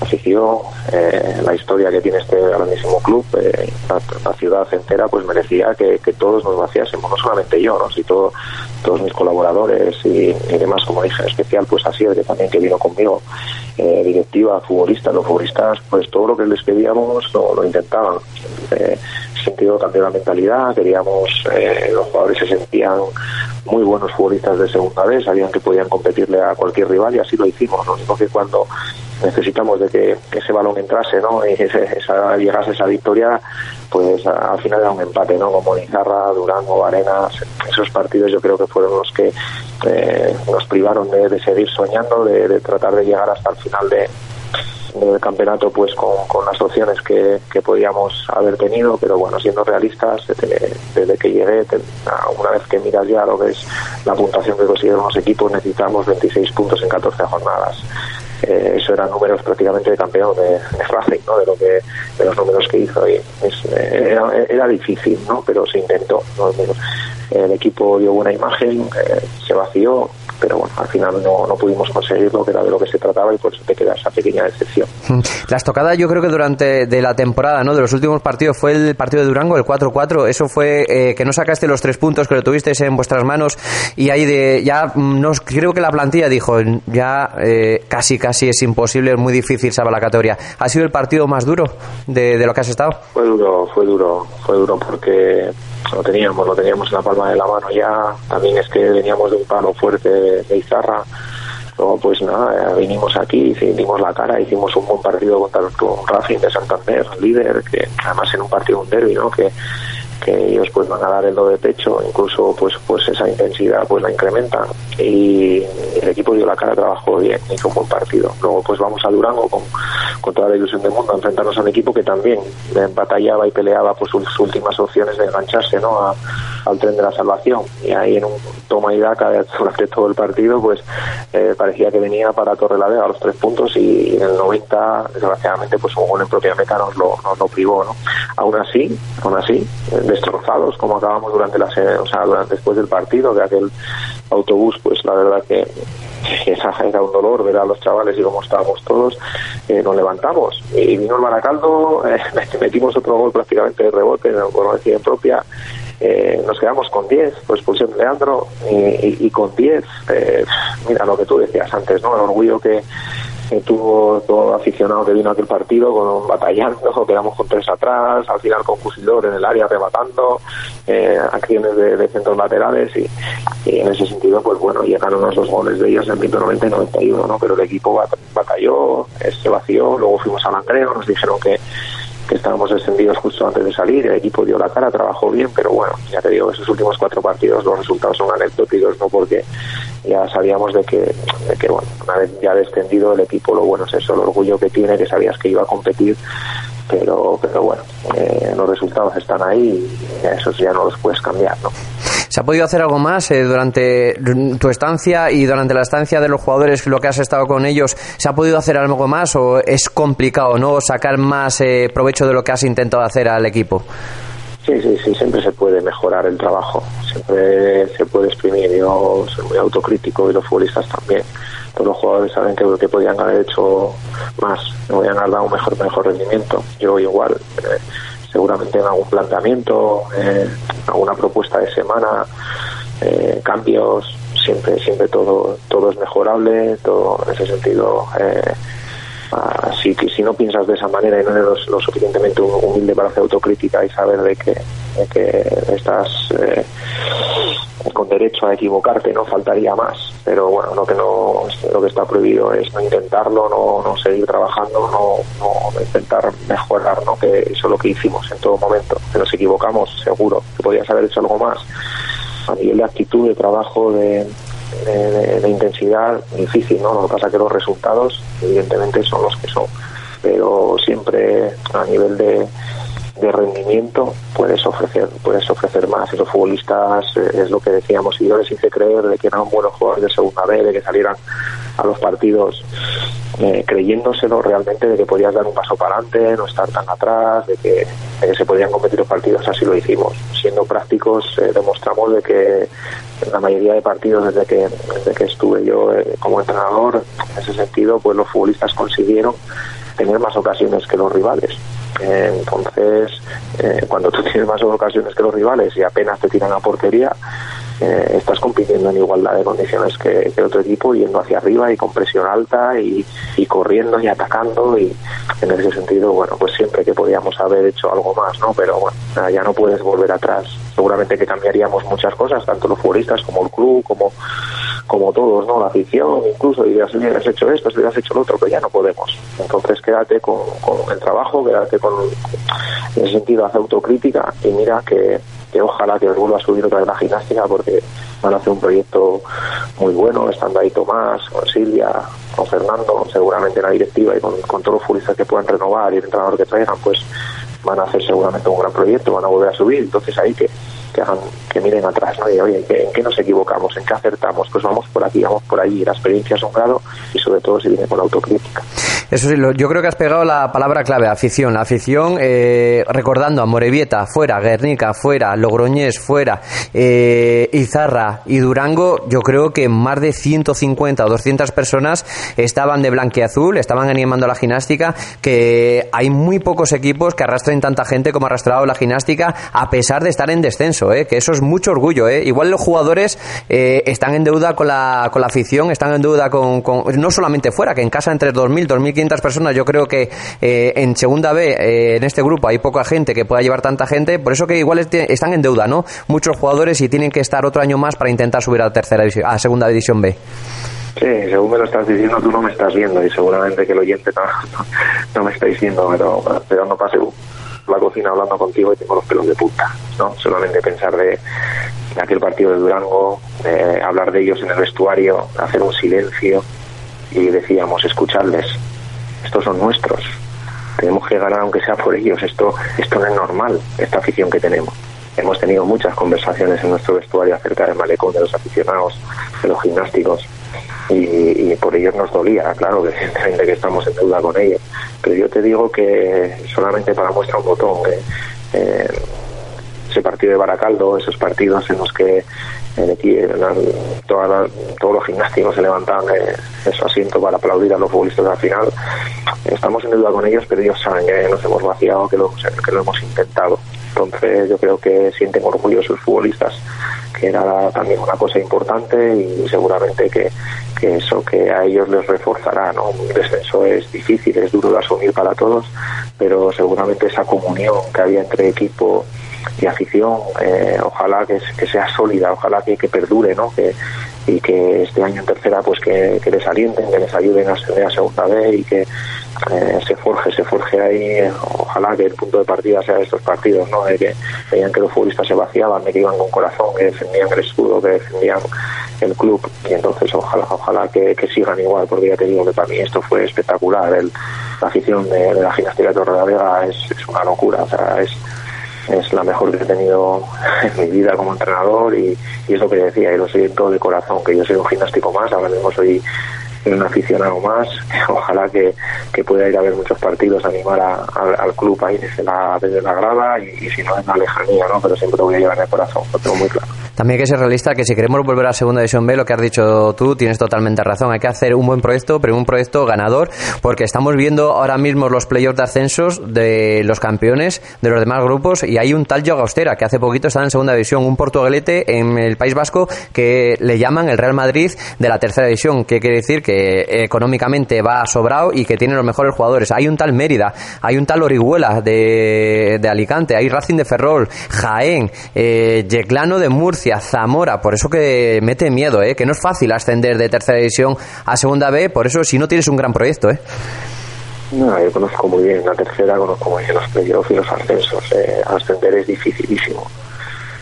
afición, eh, la historia que tiene este grandísimo club, eh, la, ciudad entera, pues merecía que, todos nos vaciásemos, no solamente yo, ¿no? Si todo, todos mis colaboradores y, demás, como dije, en especial, pues así, que también que vino conmigo, eh, directiva, futbolistas, los futbolistas, pues todo lo que les pedíamos lo, intentaban. Eh, sentido cambió la mentalidad, queríamos, los jugadores se sentían muy buenos futbolistas de segunda vez, sabían que podían competirle a cualquier rival y así lo hicimos. Lo único que cuando necesitamos de que, ese balón entrase ¿no? y ese, esa, llegase esa victoria, pues al final era un empate, ¿no? Como Nizarra, Durango, Arenas, esos partidos yo creo que fueron los que eh, nos privaron de, de seguir soñando, de, de tratar de llegar hasta el final de, del campeonato pues con, con las opciones que, que podíamos haber tenido pero bueno siendo realistas desde, que llegué una vez que miras ya lo que es la puntuación que consiguieron los equipos necesitamos 26 puntos en 14 jornadas Eh, eso eran números prácticamente de campeón de, de ¿no? de lo que de los números que hizo y es- eh, era, era difícil ¿no? pero se intentó el equipo dio buena imagen eh, se vació pero bueno, al final no, no pudimos conseguirlo, que era de lo que se trataba y por eso te queda esa pequeña decepción. La estocada yo creo que durante de la temporada, ¿no? De los últimos partidos fue el partido de Durango, el 4-4. Eso fue eh, que no sacaste los tres puntos que lo tuvisteis en vuestras manos y ahí de ya mm, no creo que la plantilla dijo ya eh, casi casi es imposible, es muy difícil salvar la categoría. ¿Ha sido el partido más duro de, de lo que has estado? Fue duro, fue duro, fue duro porque lo teníamos, lo teníamos en la palma de la mano ya. También es que veníamos de un palo fuerte de, Izarra. Luego, pues nada, eh, vinimos aquí, dimos la cara, hicimos un buen partido contra con Racing de Santander, líder, que además en un partido, un derby, ¿no? Que, que ellos pues van a dar el do de pecho, incluso pues pues esa intensidad pues la incrementan y el equipo dio la cara, trabajó bien, hizo un buen partido. Luego pues vamos a Durango con, con toda la ilusión del mundo a enfrentarnos a un equipo que también eh, batallaba y peleaba pues sus, últimas opciones de engancharse ¿no? A- al tren de la salvación y ahí en un toma y daca durante todo el partido pues eh, parecía que venía para Torrelavega a los tres puntos y en el 90 desgraciadamente pues un gol en propia meta nos lo, nos lo privó ¿no? aún así aún así destrozados como acabamos durante la o sea durante, después del partido de aquel autobús pues la verdad que esa era un dolor ver a los chavales y cómo estábamos todos eh, nos levantamos y vino el Baracaldo eh, metimos otro gol prácticamente de rebote por no decir en propia eh, nos quedamos con 10 por expulsión de Leandro y, y- y con 10 eh, mira lo que tú decías antes no el orgullo que, que tuvo todo aficionado que vino a aquel partido con batallando, quedamos con tres atrás, al final con Cusidor en el área rematando, eh, acciones de, centros laterales y, en ese sentido pues bueno llegaron los dos goles de ellos en 190 y 91 ¿no? pero el equipo bat- batalló, eh, se vació, luego fuimos al Langreo, nos dijeron que que estábamos descendidos justo antes de salir, el equipo dio la cara, trabajó bien, pero bueno, ya te digo, esos últimos cuatro partidos los resultados son anecdóticos, no porque ya sabíamos de que, de que bueno, una vez ya descendido el equipo, lo bueno es eso, el orgullo que tiene, que sabías que iba a competir, pero, pero bueno, eh, los resultados están ahí y esos ya no los puedes cambiar, ¿no? ¿Se ha podido hacer algo más eh, durante tu estancia y durante la estancia de los jugadores, lo que has estado con ellos? ¿Se ha podido hacer algo más o es complicado no sacar más eh, provecho de lo que has intentado hacer al equipo? Sí, sí, sí, siempre se puede mejorar el trabajo, siempre se puede exprimir. Yo soy muy autocrítico y los futbolistas también. Todos los jugadores saben que, que podían haber hecho más, podían haber dado un mejor, mejor rendimiento. Yo igual, eh, seguramente en algún planteamiento, eh, alguna propuesta de semana, eh, cambios, siempre, siempre todo, todo es mejorable, todo en ese sentido. Eh, Así que si no piensas de esa manera y no eres lo, suficientemente humilde para hacer autocrítica y saber de que, de que estás eh, con derecho a equivocarte, no faltaría más. Pero bueno, lo que no lo que está prohibido es no intentarlo, no, no seguir trabajando, no, no intentar mejorar, ¿no? que eso es lo que hicimos en todo momento. Que nos equivocamos, seguro, que podías haber hecho algo más. A nivel de actitud, de trabajo, de, de, de, intensidad difícil, ¿no? Lo que pasa es que los resultados, evidentemente, son los que son. Pero siempre a nivel de, de rendimiento puedes ofrecer puedes ofrecer más. Y los futbolistas, eh, es lo que decíamos, y yo les hice creer de que eran buenos jugadores de segunda B, de que salieran a los partidos eh, creyéndoselo realmente de que podías dar un paso para adelante, no estar tan atrás, de que, se podían competir los partidos, así lo hicimos. Siendo prácticos, eh, demostramos de que la mayoría de partidos desde que, desde que estuve yo eh, como entrenador, en ese sentido, pues los futbolistas consiguieron tener más ocasiones que los rivales. Eh, entonces, eh, cuando tú tienes más ocasiones que los rivales y apenas te tiran a portería, eh, estás compitiendo en igualdad de condiciones que, que otro equipo, yendo hacia arriba y con presión alta y, y corriendo y atacando. Y en ese sentido, bueno, pues siempre que podíamos haber hecho algo más, ¿no? Pero bueno, ya no puedes volver atrás. Seguramente que cambiaríamos muchas cosas, tanto los futbolistas como el club, como como todos, ¿no? La afición, incluso, y si hubieras hecho esto, si hubieras hecho lo otro, pero ya no podemos. Entonces quédate con, el trabajo, quédate con, en ese sentido, haz autocrítica y mira que, que ojalá que vuelva a subir otra vez la gimnástica porque van a hacer un proyecto muy bueno, estando ahí Tomás, con Silvia, con Fernando, seguramente la directiva y con, con todos los futbolistas que puedan renovar y el entrenador que traigan, pues van a hacer seguramente un gran proyecto, van a volver a subir, entonces ahí que, que miren atrás, ¿no? Oye, ¿en qué, ¿en qué nos equivocamos? ¿En qué acertamos? Pues vamos por aquí, vamos por allí, la experiencia es un grado y sobre todo si viene con la autocrítica. Eso sí, yo creo que has pegado la palabra clave, afición. La afición, eh, recordando a Morevieta, fuera, Guernica, fuera, Logroñés, fuera, eh, Izarra y Durango, yo creo que más de 150 o 200 personas estaban de blanqueazul, estaban animando la gimnástica, que hay muy pocos equipos que arrastren tanta gente como ha arrastrado la gimnástica, a pesar de estar en descenso, eh, que eso es mucho orgullo. Eh. Igual los jugadores eh, están en deuda con la, con la afición, están en deuda con, con- no solamente fuera, que en casa entre 2.000, 2.500 personas, yo creo que eh, en segunda B, eh, en este grupo, hay poca gente que pueda llevar tanta gente, por eso que igual están en deuda, ¿no? Muchos jugadores y tienen que estar otro año más para intentar subir a tercera división, a segunda división B. Sí, según me lo estás diciendo, tú no me estás viendo y seguramente que el oyente no, no, me está diciendo, pero, pero no pase la cocina hablando contigo y tengo los pelos de punta, ¿no? Solamente pensar de, de aquel partido de Durango, de hablar de ellos en el vestuario, hacer un silencio y decíamos, escucharles, estos son nuestros, tenemos que ganar aunque sea por ellos, esto, esto no es normal, esta afición que tenemos. Hemos tenido muchas conversaciones en nuestro vestuario acerca del malecón, de los aficionados, de los gimnásticos, y, por ellos nos dolía, claro, evidentemente que estamos en deuda con ellos. Pero yo te digo que solamente para muestra un botón, que eh, ese partido de Baracaldo, esos partidos en los que toda la- todos los gimnásticos se levantaban de, de su asiento para aplaudir a los futbolistas al final, estamos en deuda con ellos, pero ellos saben que nos hemos vaciado, que lo, que lo hemos intentado. Entonces yo creo que sienten orgullo sus futbolistas, que era también una cosa importante y seguramente que, eso que a ellos les reforzará, ¿no? Un descenso es difícil, es duro de asumir para todos, pero seguramente esa comunión que había entre equipo y afición, eh, ojalá que, sea sólida, ojalá que, que perdure, ¿no? Y que este año en tercera pues que, les alienten, que les ayuden a ascender a segunda vez y que eh, se forje, se forje ahí, eh, ojalá que el punto de partida sea de estos partidos, ¿no? De que veían que los futbolistas se vaciaban, de que iban con corazón, que defendían el escudo, que defendían el club y entonces ojalá, ojalá que, sigan igual, porque ya te digo que para mí esto fue espectacular, el, la afición de, de la gimnástica de Torre de la Vega es, es una locura, o sea, es es la mejor que he tenido en mi vida como entrenador y, es lo que decía, y lo siento de corazón, que yo soy un gimnástico más, ahora mismo soy un aficionado más, ojalá que, que pueda ir a ver muchos partidos, animar al club ahí desde la, desde la grada y, y si no en la lejanía, ¿no? pero siempre lo voy a llevar en el corazón, lo tengo muy claro. También hay que ser realista que si queremos volver a segunda división B, lo que has dicho tú, tienes totalmente razón. Hay que hacer un buen proyecto, pero un proyecto ganador, porque estamos viendo ahora mismo los playoffs de ascensos de los campeones de los demás grupos y hay un tal Yoga Austera que hace poquito está en segunda división, un portuguelete en el País Vasco que le llaman el Real Madrid de la tercera división, que quiere decir que económicamente va sobrado y que tiene los mejores jugadores. Hay un tal Mérida, hay un tal Orihuela de, de Alicante, hay Racing de Ferrol, Jaén, eh, Yeclano de Murcia, Zamora, por eso que mete miedo, ¿eh? que no es fácil ascender de tercera división a segunda B, por eso si no tienes un gran proyecto. ¿eh? No, yo conozco muy bien la tercera, conozco muy bien los playoffs y los ascensos. Eh, ascender es dificilísimo.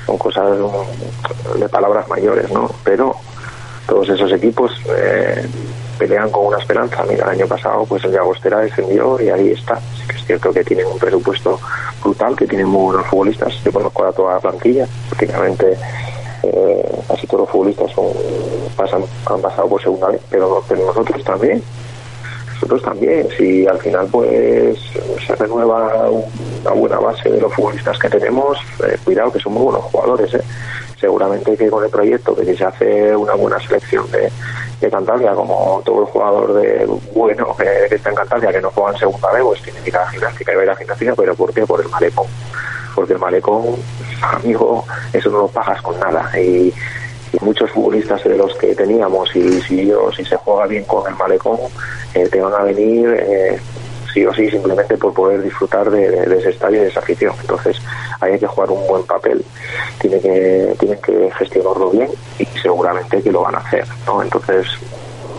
Son cosas um, de palabras mayores, ¿no? Pero todos esos equipos eh, pelean con una esperanza. Mira, el año pasado pues el de Agostera descendió y ahí está. Sí que es cierto que tienen un presupuesto brutal, que tienen muy buenos futbolistas. Yo conozco a toda la plantilla, prácticamente eh, casi todos los futbolistas son, pasan, han pasado por segunda vez, pero, pero nosotros también nosotros también. Si al final pues se renueva una buena base de los futbolistas que tenemos, eh, cuidado que son muy buenos jugadores. ¿eh? Seguramente que con el proyecto, que si se hace una buena selección de, de Cantabria, como todo el jugador de bueno que, está en Cantabria, que no juega en segunda vez, pues tiene que ir a la gimnástica y va a ir la gimnástica, pero ¿por qué? Por el malecón. Porque el malecón, amigo, eso no lo pagas con nada. Y, muchos futbolistas de los que teníamos y si yo, si se juega bien con el malecón eh, te van a venir eh, sí o sí simplemente por poder disfrutar de, ese estadio y de esa afición entonces hay que jugar un buen papel tiene que tienen que gestionarlo bien y seguramente que lo van a hacer ¿no? entonces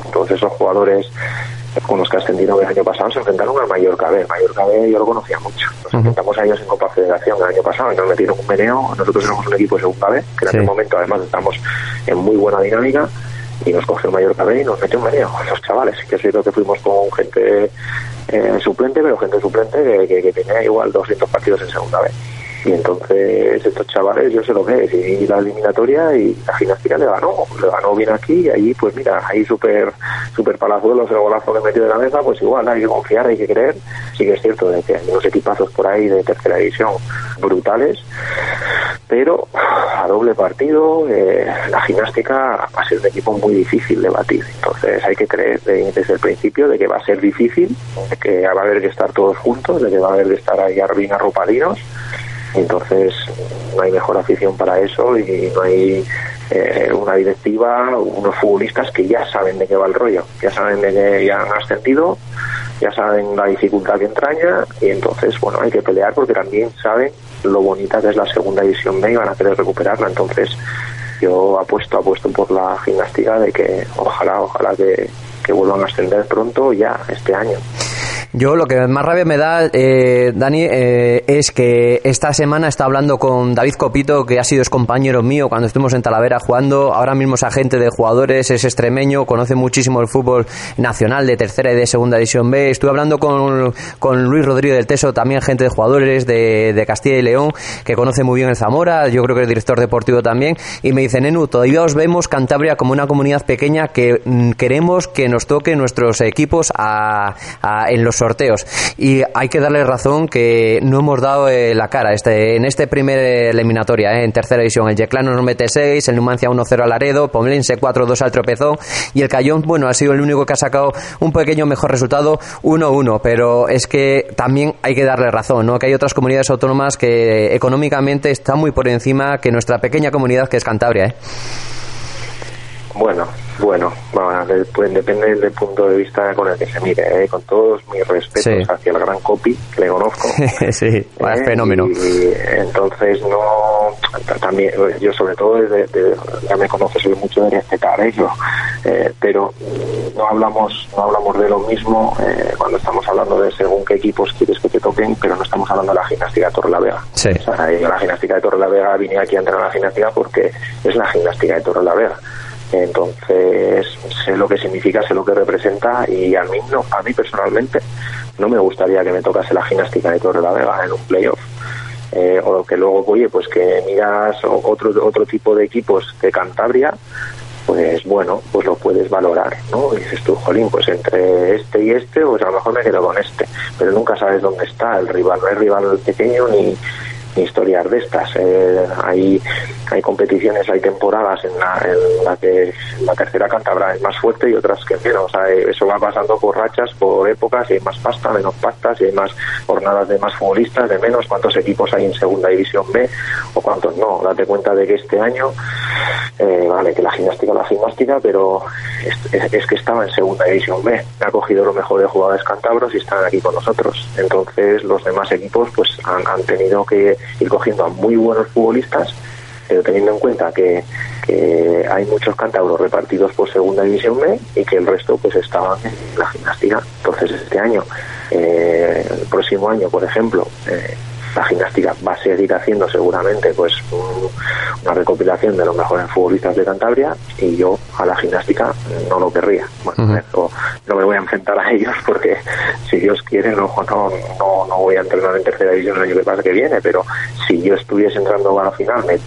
entonces esos jugadores con los que ascendieron el año pasado se enfrentaron al Mallorca B. Mallorca B yo lo conocía mucho. Nos enfrentamos a ellos en Copa Federación el año pasado y nos metieron un meneo. Nosotros éramos un equipo de segunda B, que en aquel momento además estamos en muy buena dinámica y nos cogió el Mallorca B y nos metió un meneo los chavales. Que es cierto que fuimos con gente eh, suplente, pero gente suplente que, que tenía igual 200 partidos en segunda B. Y entonces estos chavales, yo sé lo que es, y la eliminatoria y la gimnástica le ganó, le ganó bien aquí y ahí pues mira, ahí súper super palazuelos el golazo que metió de la mesa, pues igual hay que confiar, hay que creer. Sí que es cierto que hay unos equipazos por ahí de tercera división brutales, pero a doble partido eh, la gimnástica va a ser un equipo muy difícil de batir. Entonces hay que creer desde el principio de que va a ser difícil, de que va a haber que estar todos juntos, de que va a haber que estar ahí bien arropadinos entonces no hay mejor afición para eso y no hay eh, una directiva, unos futbolistas que ya saben de qué va el rollo, ya saben de que ya han ascendido, ya saben la dificultad que entraña y entonces, bueno, hay que pelear porque también saben lo bonita que es la segunda división B y van a querer recuperarla. Entonces, yo apuesto, apuesto por la gimnástica de que ojalá, ojalá que, que vuelvan a ascender pronto ya este año. Yo lo que más rabia me da, eh, Dani, eh, es que esta semana está hablando con David Copito, que ha sido compañero mío cuando estuvimos en Talavera jugando. Ahora mismo es agente de jugadores, es extremeño, conoce muchísimo el fútbol nacional de tercera y de segunda división B. Estuve hablando con, con Luis Rodríguez del Teso, también agente de jugadores de, de, Castilla y León, que conoce muy bien el Zamora, yo creo que es director deportivo también. Y me dice, Nenu, todavía os vemos Cantabria como una comunidad pequeña que mm, queremos que nos toque nuestros equipos a, a, en los sorteos. Y hay que darle razón que no hemos dado eh, la cara este, en este primer eliminatoria, eh, en tercera división. El Yeclano nos mete 6, el Numancia 1-0 al Laredo, Pomlense 4-2 al Tropezón y el Cayón, bueno, ha sido el único que ha sacado un pequeño mejor resultado, 1-1. Pero es que también hay que darle razón, ¿no? Que hay otras comunidades autónomas que económicamente están muy por encima que nuestra pequeña comunidad que es Cantabria, ¿eh? Bueno, bueno, pues depende del punto de vista con el que se mire, ¿eh? con todos mis respetos sí. hacia el gran copy que le conozco. sí, ¿eh? es fenómeno. Y, entonces no, también yo sobre todo desde, de, ya me conoces soy mucho de respetar ello, eh, pero no hablamos no hablamos de lo mismo eh, cuando estamos hablando de según qué equipos quieres que te toquen, pero no estamos hablando de la gimnástica de Torrelavega. Sí. O sea, la gimnástica de Torrelavega vine aquí a entrenar a la gimnástica porque es la gimnástica de Torrelavega entonces sé lo que significa, sé lo que representa y a mí no, a mí personalmente no me gustaría que me tocase la gimnástica de Torre la Vega en un playoff. Eh, o que luego, oye, pues que miras otro, otro tipo de equipos de Cantabria, pues bueno, pues lo puedes valorar, ¿no? Y dices tú, jolín, pues entre este y este, pues a lo mejor me quedo con este, pero nunca sabes dónde está el rival, no es rival pequeño ni historias de estas. Eh, hay, hay competiciones, hay temporadas en la, en la que la tercera cantabra es más fuerte y otras que menos. Sea, eso va pasando por rachas, por épocas, y hay más pasta, menos pastas, y hay más jornadas de más futbolistas, de menos, cuántos equipos hay en segunda división B o cuántos no. Date cuenta de que este año, eh, vale, que la gimnástica la gimnástica, pero es, es, es, que estaba en segunda división B. Ha cogido lo mejor de jugadores cantabros y están aquí con nosotros. Entonces los demás equipos pues han, han tenido que ir cogiendo a muy buenos futbolistas, pero teniendo en cuenta que, que hay muchos cántabros repartidos por segunda división B y que el resto pues estaban en la gimnástica. Entonces este año, eh, el próximo año, por ejemplo, eh, la gimnástica va a seguir haciendo seguramente pues un, una recopilación de los mejores futbolistas de Cantabria y yo a la gimnástica no lo querría bueno, uh -huh. no me voy a enfrentar a ellos porque si Dios quiere no, no, no, no voy a entrenar en tercera división el año que pasa que viene pero si yo estuviese entrando a la final me,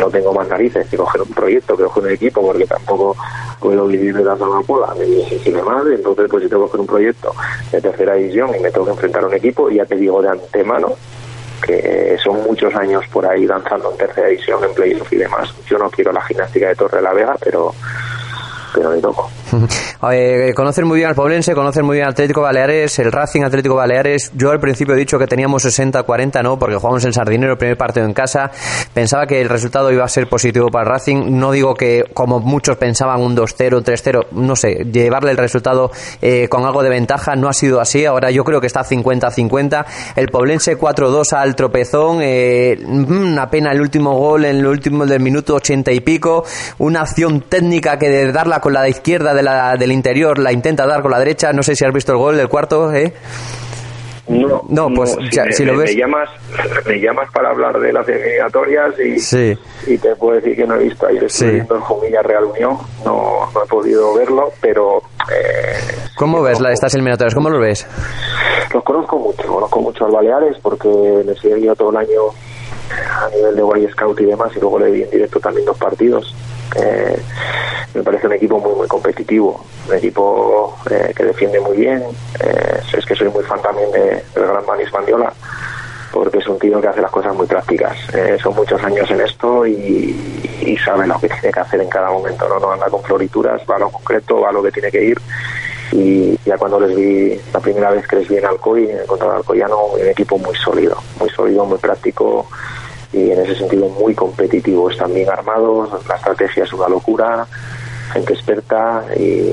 no tengo más narices que coger un proyecto que coger un equipo porque tampoco puedo vivir de la amapola y, y demás, entonces pues si tengo que hacer un proyecto de tercera división y me tengo que enfrentar a un equipo, ya te digo de antemano que son muchos años por ahí danzando en tercera división, en playoff y demás. Yo no quiero la gimnástica de Torre la Vega, pero pero ni toco. Eh, conocen muy bien al Poblense, conocen muy bien al Atlético Baleares, el Racing Atlético Baleares. Yo al principio he dicho que teníamos 60-40, ¿no? Porque jugamos el Sardinero, primer partido en casa. Pensaba que el resultado iba a ser positivo para el Racing. No digo que, como muchos pensaban, un 2-0, 3-0, no sé, llevarle el resultado eh, con algo de ventaja. No ha sido así. Ahora yo creo que está 50-50. El Poblense 4-2 al tropezón. Eh, una pena el último gol en el último del minuto 80 y pico. Una acción técnica que de darla con la izquierda de la, del interior, la intenta dar con la derecha. No sé si has visto el gol del cuarto, ¿eh? No, no, pues si, ya, me, si lo ves. Me llamas, me llamas para hablar de las eliminatorias y, sí. y te puedo decir que no he visto. Ayer estoy Sí. viendo el Jumilla Real Unión, no, no he podido verlo, pero. Eh, ¿Cómo ves la, estas eliminatorias? ¿Cómo lo ves? los conozco mucho, conozco mucho al Baleares porque les he seguido todo el año a nivel de Boy Scout y demás, y luego le vi en directo también dos partidos. Eh, me parece un equipo muy muy competitivo, un equipo eh, que defiende muy bien. Eh, es que soy muy fan también de, del gran Manis Mandiola, porque es un tío que hace las cosas muy prácticas. Son muchos años en esto y, y sabe lo que tiene que hacer en cada momento. No, no anda con florituras, va a lo concreto, va a lo que tiene que ir. Y ya cuando les vi, la primera vez que les vi en Alcoy, contra el Alcoyano, un equipo muy sólido, muy sólido, muy práctico y en ese sentido muy competitivo. Están bien armados, la estrategia es una locura, gente experta y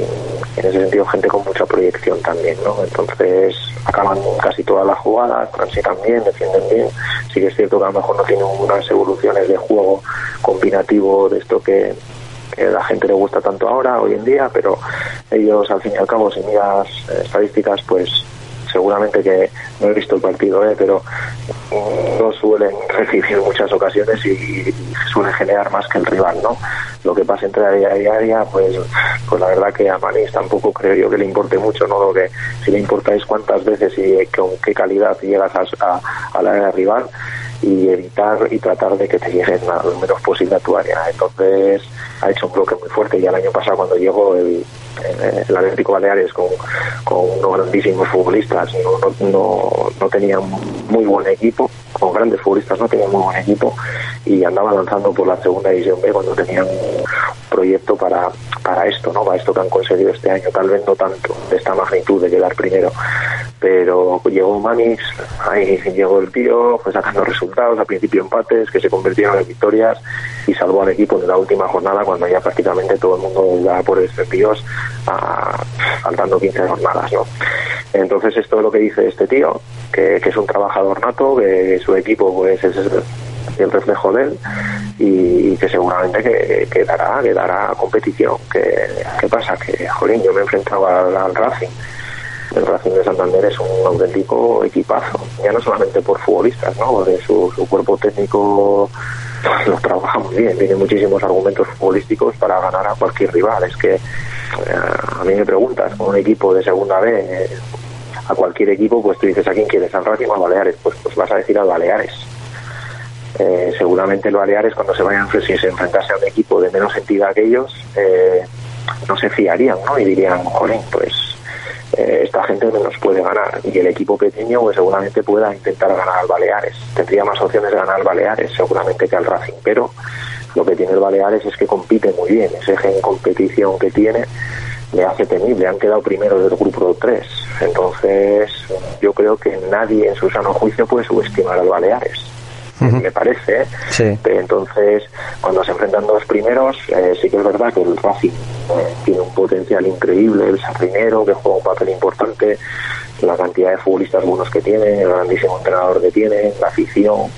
en ese sentido gente con mucha proyección también, ¿no? Entonces acaban casi todas las jugadas, transitan bien, defienden bien. Sí que es cierto que a lo mejor no tienen unas evoluciones de juego combinativo de esto que, que la gente le gusta tanto ahora, hoy en día, pero ellos al fin y al cabo, si miras estadísticas, pues seguramente que no he visto el partido, ¿eh? pero mm, no suelen recibir muchas ocasiones y, y suelen generar más que el rival, ¿no? Lo que pasa entre área y área, pues, pues la verdad que a Manís tampoco creo yo que le importe mucho, ¿no? Lo que sí le importa es cuántas veces y con qué calidad llegas a, a, a la área rival y evitar y tratar de que te lleguen lo menos posible a tu área. Entonces ha hecho un bloque muy fuerte y el año pasado cuando llegó el, el Atlético Baleares con, unos grandísimos futbolistas, no, no, no, no tenían muy buen equipo, con grandes futbolistas no tenían muy buen equipo y andaba lanzando por la segunda división B cuando tenían un proyecto para, para esto, ¿no? Para esto que han conseguido este año, tal vez no tanto de esta magnitud de quedar primero, pero llegó Manix, ahí llegó el tío, fue sacando resultados, al principio empates que se convirtieron en victorias y salvó al equipo de la última jornada cuando ya prácticamente todo el mundo daba por descendidos a, faltando 15 jornadas, ¿no? Entonces esto es lo que dice este tío, que, que es un trabajador nato, que su equipo pues es el reflejo de él y que seguramente que, que dará que dará competición que, ¿qué pasa? que jolín yo me enfrentaba al, al Racing el Racing de Santander es un auténtico equipazo ya no solamente por futbolistas ¿no? de su, cuerpo técnico los trabaja muy bien tiene muchísimos argumentos futbolísticos para ganar a cualquier rival es que eh, a mí me preguntas con un equipo de segunda B a cualquier equipo pues tú dices a quién quieres al Racing o al Baleares pues, pues vas a decir al Baleares. Eh, seguramente el Baleares cuando se vayan si se a un equipo de menos entidad que ellos eh, no se fiarían ¿no? y dirían jolín pues eh, esta gente no nos puede ganar y el equipo pequeño pues seguramente pueda intentar ganar al Baleares. Tendría más opciones de ganar al Baleares seguramente que al Racing. Pero lo que tiene el Baleares es que compite muy bien ese gen competición que tiene le hace temible, han quedado primeros del grupo 3 entonces yo creo que nadie en su sano juicio puede subestimar al Baleares me parece. ¿eh? Sí. Entonces, cuando se enfrentan dos primeros, eh, sí que es verdad que el Racing eh, tiene un potencial increíble, el Sardinero, que juega un papel importante, la cantidad de futbolistas buenos que tiene, el grandísimo entrenador que tiene, la afición,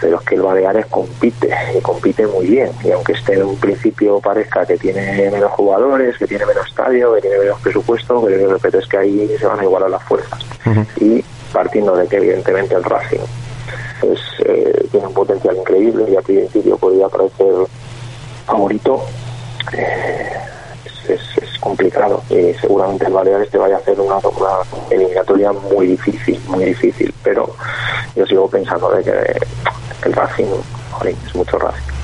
pero es que el Baleares compite y compite muy bien. Y aunque esté en un principio parezca que tiene menos jugadores, que tiene menos estadio, que tiene menos presupuesto, pero, pero es que ahí se van a igualar las fuerzas. Y partiendo de que evidentemente el Racing pues eh, tiene un potencial increíble y al principio podría parecer favorito eh, es, es, complicado. Y seguramente el Baleares te vaya a hacer una, una, eliminatoria muy difícil muy difícil. Pero yo sigo pensando de que el Racing es mucho Racing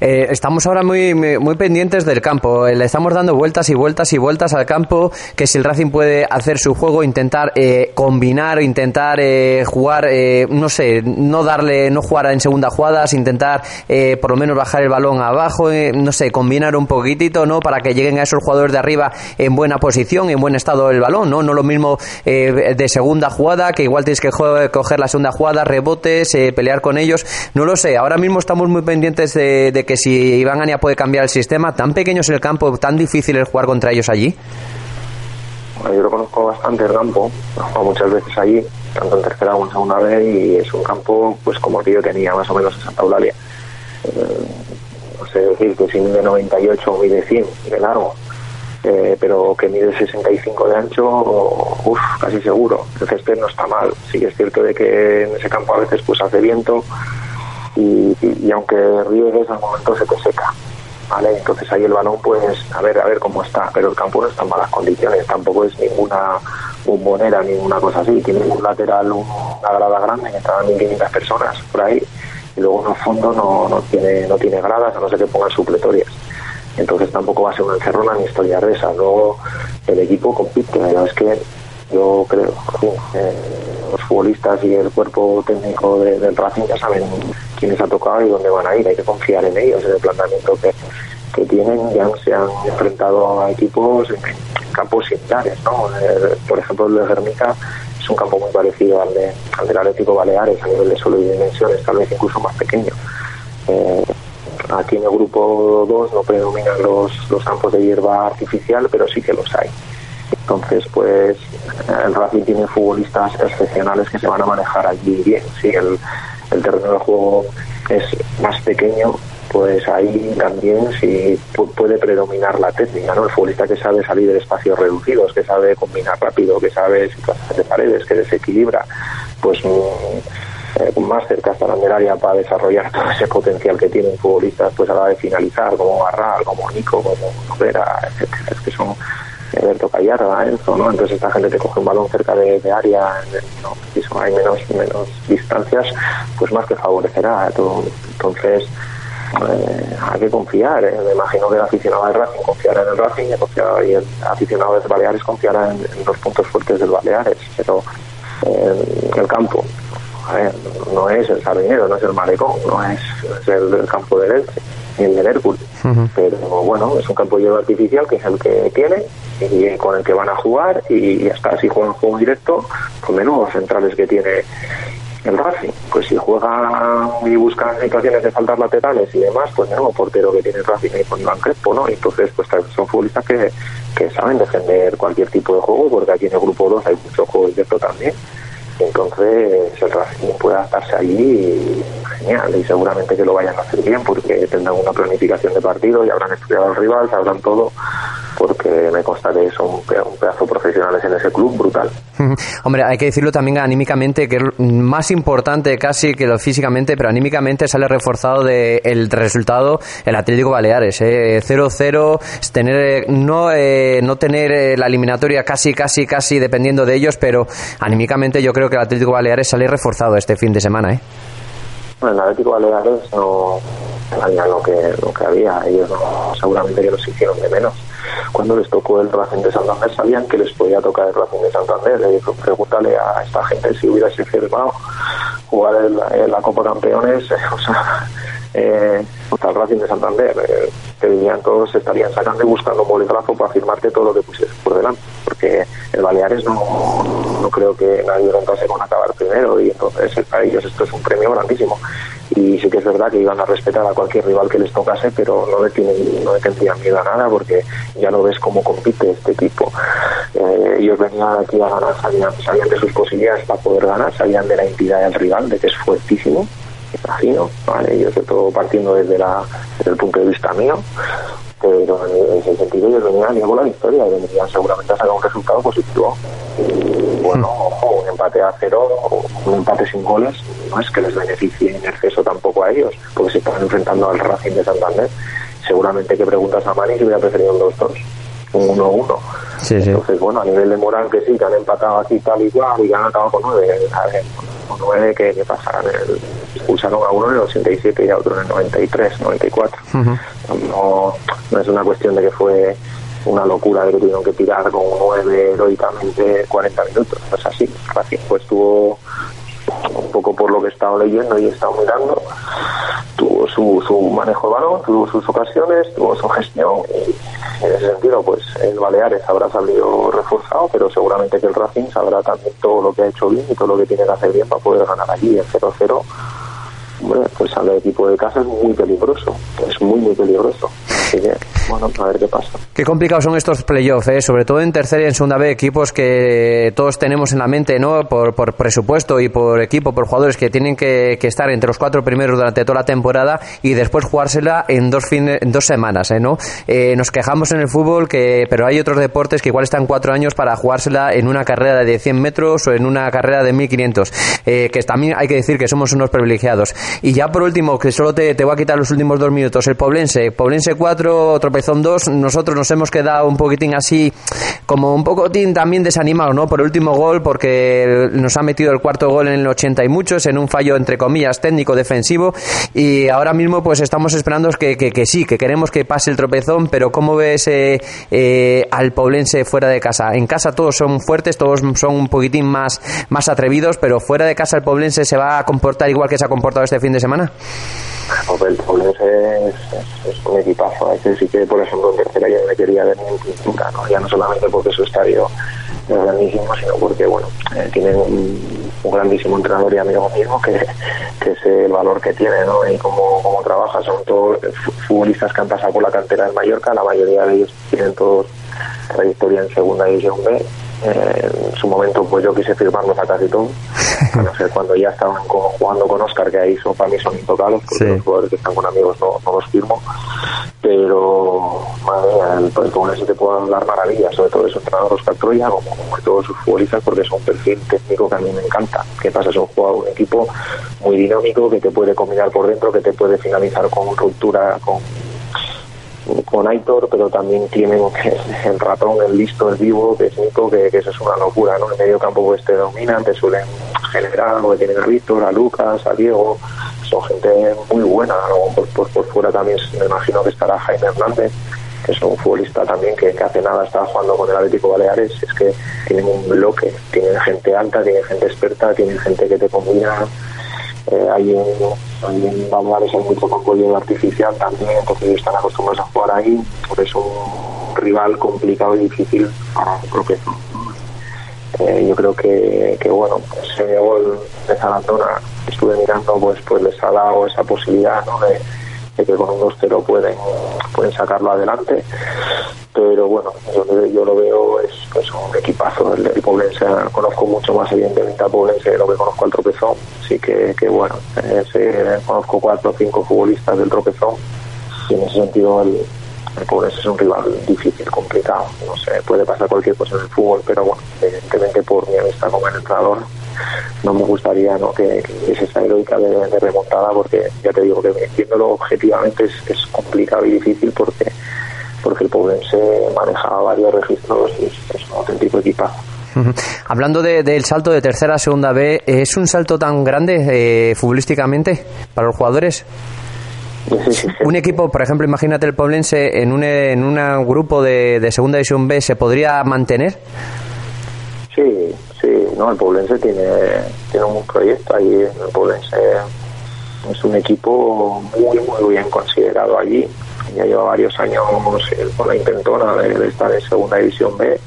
Eh, estamos ahora muy, muy, pendientes del campo. Eh, Le estamos dando vueltas y vueltas y vueltas al campo. Que si el Racing puede hacer su juego, intentar eh, combinar, intentar eh, jugar, eh, no sé, no darle, no jugar en segunda jugadas, intentar eh, por lo menos bajar el balón abajo, no sé, combinar un poquitito, ¿no? Para que lleguen a esos jugadores de arriba en buena posición, en buen estado del balón, ¿no? No lo mismo de segunda jugada, que igual tienes que coger la segunda jugada, rebotes, pelear con ellos. No lo sé. Ahora mismo estamos muy pendientes de, de que si Iván Ania puede cambiar el sistema, tan pequeño es el campo, tan difícil es jugar contra ellos allí. Yo lo conozco bastante el campo, he jugado muchas veces allí, tanto en tercera como en segunda vez, y es un campo pues como el que yo tenía más o menos en Santa Eulalia. Eh, no sé decir que si mide 98 o mide 100 de largo, eh, pero que mide 65 de ancho, uff, casi seguro. El césped no está mal. Sí que es cierto de que en ese campo a veces pues hace viento y, y- aunque riegues al momento se te seca. ¿Vale? Entonces ahí el balón, pues, a ver, a ver cómo está, pero el campo no está en malas condiciones, tampoco es ninguna bombonera, ninguna cosa así, tiene un lateral, un- una grada grande que estaban 1.500 personas por ahí, y luego en el fondo no, no tiene no tiene gradas, a no ser que pongan supletorias. Entonces tampoco va a ser una encerrona ni historia de esas. Luego el equipo compite, la verdad es que yo creo eh, los futbolistas y el cuerpo técnico de- del Racing ya saben quiénes ha tocado y dónde van a ir, hay que confiar en ellos, en el planteamiento que, que tienen, ya se han enfrentado a equipos en campos similares, ¿no? Eh, por ejemplo el de Guernica es un campo muy parecido al, de, al del Atlético Baleares a nivel de suelo y dimensiones, tal vez incluso más pequeño. Eh, aquí en el grupo 2 no predominan los, los campos de hierba artificial, pero sí que los hay. Entonces, pues el Racing tiene futbolistas excepcionales que se van a manejar allí bien. Si el, terreno de juego es más pequeño, pues ahí también sí pu- puede predominar la técnica, ¿no? El futbolista que sabe salir de espacios reducidos, que sabe combinar rápido, que sabe situaciones de paredes, que desequilibra, pues mm, eh, más cerca estarán del área para desarrollar todo ese potencial que tienen futbolistas pues a la hora de finalizar, como Barral, como Nico, como Novera, etcétera, es que son Alberto Callarra, Enzo, ¿no? Entonces esta gente te coge un balón cerca de, de área, ¿no? eso hay menos, menos distancias, pues más que favorecerá. todo. Entonces, eh, hay que confiar. ¿eh? Me imagino que el aficionado del Racing confiará en el Racing y el, confiado- y el aficionado del Baleares confiará en, en los puntos fuertes del Baleares. Pero eh, el campo, ver, no es el Sardinero, no es el Malecón, no es, el, el campo del Elche, ni el del Hércules. Pero bueno, es un campo de artificial que es el que tiene y con el que van a jugar y ya está. Si juegan juego directo, con menudos centrales que tiene el Racing. Pues si juegan y buscan situaciones de faltas laterales y demás, pues menudo portero que tiene el Racing ahí con Iván Crespo, ¿no? Entonces, pues son futbolistas que, que saben defender cualquier tipo de juego, porque aquí en el grupo 2 hay mucho juego directo también. Entonces el Racing puede adaptarse allí genial, y seguramente que lo vayan a hacer bien porque tendrán una planificación de partido y habrán estudiado al rival, sabrán todo, porque me consta que son un pe- un pedazo de profesionales en ese club brutal. Hombre, hay que decirlo también anímicamente, que es más importante casi que lo físicamente, pero anímicamente sale reforzado de el resultado el Atlético Baleares. ¿eh? 0-0, es tener, eh, no, eh, no tener eh, la eliminatoria casi, casi, casi dependiendo de ellos, pero anímicamente yo creo que el Atlético Baleares sale reforzado este fin de semana. ¿eh? Bueno, el Atlético Baleares no lo que, lo que había, ellos no, seguramente que los hicieron de menos. Cuando les tocó el Racing de Santander sabían que les podía tocar el Racing de Santander. Dijo, pregúntale a esta gente si hubiese firmado jugar en la, Copa Campeones, eh, o sea, eh, el Racing de Santander. eh, dirían todos, estarían sacando y buscando un bolígrafo para firmarte todo lo que pusieses por delante. Porque el Baleares no, no creo que nadie contase con acabar primero y entonces eh, para ellos esto es un premio grandísimo. Y sí que es verdad que iban a respetar a cualquier rival que les tocase, pero no le, tienen, no le tendrían miedo a nada porque ya no ves cómo compite este equipo. Eh, ellos venían aquí a ganar, sabían, sabían de sus posibilidades para poder ganar, sabían de la entidad del rival, de que es fuertísimo, imagino, ¿vale? yo todo partiendo desde, la, desde el punto de vista mío, pero en ese sentido ellos venían a la victoria venían seguramente a sacar un resultado positivo. Y bueno, ojo, un empate a cero, un empate sin goles, no es que les beneficie en exceso tampoco a ellos, porque se están enfrentando al Racing de Santander. Seguramente que preguntas a Mani si hubiera preferido un 2-2. Un 1-1. Entonces, bueno, a nivel de moral que sí, que han empatado aquí tal y cual y que han acabado con 9. A ver, con 9 que, que pasaran. El, expulsaron a uno en el 87 y a otro en el 93, 94. no, no es una cuestión de que fue una locura de que tuvieron que tirar con 9 heroicamente 40 minutos. No es así. Así pues tuvo un poco por lo que he estado leyendo y he estado mirando, tuvo su, su manejo de balón, tuvo sus ocasiones, tuvo su gestión y en ese sentido pues el Baleares habrá salido reforzado, pero seguramente que el Racing sabrá también todo lo que ha hecho bien y todo lo que tiene que hacer bien para poder ganar allí el 0-0 hombre, pues al equipo de casa es muy peligroso, es muy, muy peligroso. Así que, bueno, a ver qué pasa. Qué complicados son estos playoffs, ¿eh? sobre todo en tercera y en segunda B, equipos que todos tenemos en la mente, ¿no? Por, por presupuesto y por equipo, por jugadores que tienen que, que, estar entre los cuatro primeros durante toda la temporada y después jugársela en dos, fines, en dos semanas, ¿eh? ¿no? Eh, nos quejamos en el fútbol, que pero hay otros deportes que igual están cuatro años para jugársela en una carrera de 100 metros o en una carrera de 1500, eh, que también hay que decir que somos unos privilegiados. Y ya por último, que solo te, te voy a quitar los últimos dos minutos, el Poblense. Poblense 4, Tropezón 2. Nosotros nos hemos quedado un poquitín así, como un poquitín también desanimados, ¿no? Por el último gol, porque nos ha metido el cuarto gol en el 80 y muchos, en un fallo, entre comillas, técnico-defensivo. Y ahora mismo, pues estamos esperando que, que, que, sí, que queremos que pase el tropezón, pero ¿cómo ves eh, eh, al Poblense fuera de casa? En casa todos son fuertes, todos son un poquitín más, más atrevidos, pero fuera de casa el Poblense se va a comportar igual que se ha comportado este fin de semana? El es, un equipazo. Es sí que, por ejemplo, en tercera yo me quería ver en pintura, ¿no? ya no solamente porque su estadio es grandísimo, sino porque, bueno, eh, tienen un, grandísimo entrenador y amigo mío que, que es el valor que tiene, ¿no? Y cómo, cómo trabaja. Son todos futbolistas que han pasado por la cantera del Mallorca, la mayoría de ellos tienen todos trayectoria en segunda división B eh, en su momento pues yo quise firmarlos a casi todos no sé cuando ya estaban con, jugando con Oscar que ahí son, para mí son intocables porque sí. los jugadores que están con amigos no, no los firmo. Pero madre mía el, el, con eso te puedo hablar maravillas sobre todo de su entrenador Oscar Troya como, como de todos sus futbolistas porque es un perfil técnico que a mí me encanta. Que pasa es un jugador un equipo muy dinámico que te puede combinar por dentro que te puede finalizar con ruptura con con Aitor, pero también tienen el ratón, el listo, el vivo, que es Nico, que, que eso es una locura, ¿no? En medio campo pues te dominan, te suelen generar algo que tienen a Víctor, a Lucas, a Diego, son gente muy buena, ¿no? por, por, por, fuera también me imagino que estará Jaime Hernández, que es un futbolista también que, que hace nada estaba jugando con el Atlético Baleares, es que tienen un bloque, tienen gente alta, tienen gente experta, tienen gente que te combina eh, hay en, Baleares hay mucho pollo artificial también, entonces están acostumbrados a jugar ahí, por eso un rival complicado y difícil para el propio. Eh, yo creo que, bueno, ese gol de Zarandona estuve mirando, pues pues les ha dado esa posibilidad de, que con un 2-0 pueden, pueden sacarlo adelante. Pero bueno, yo, yo lo veo es, es un equipazo. El, el, Poblense, conozco mucho más evidentemente a Poblense de lo que conozco al Tropezón, así que, que bueno, conozco cuatro o cinco futbolistas del Tropezón. Y en ese sentido el, el Poblense es un rival difícil, complicado, no sé, puede pasar cualquier cosa en el fútbol, pero bueno, evidentemente por mi amistad como el entrenador no me gustaría ¿no? que, que es esa heroica de, de, remontada porque ya te digo que viéndolo objetivamente es, es complicado y difícil porque porque el Poblense manejaba varios registros y es, es un auténtico equipazo. Hablando del de, salto de tercera a segunda B, ¿es un salto tan grande eh, futbolísticamente para los jugadores? Sí, sí, sí. Un equipo, por ejemplo, imagínate el Poblense en un, en un grupo de, de segunda división B, ¿se podría mantener? Sí, el Poblense tiene, tiene un proyecto ahí, el Poblense es un equipo muy, muy bien considerado allí, ya lleva varios años con la intentona de, estar en segunda división B.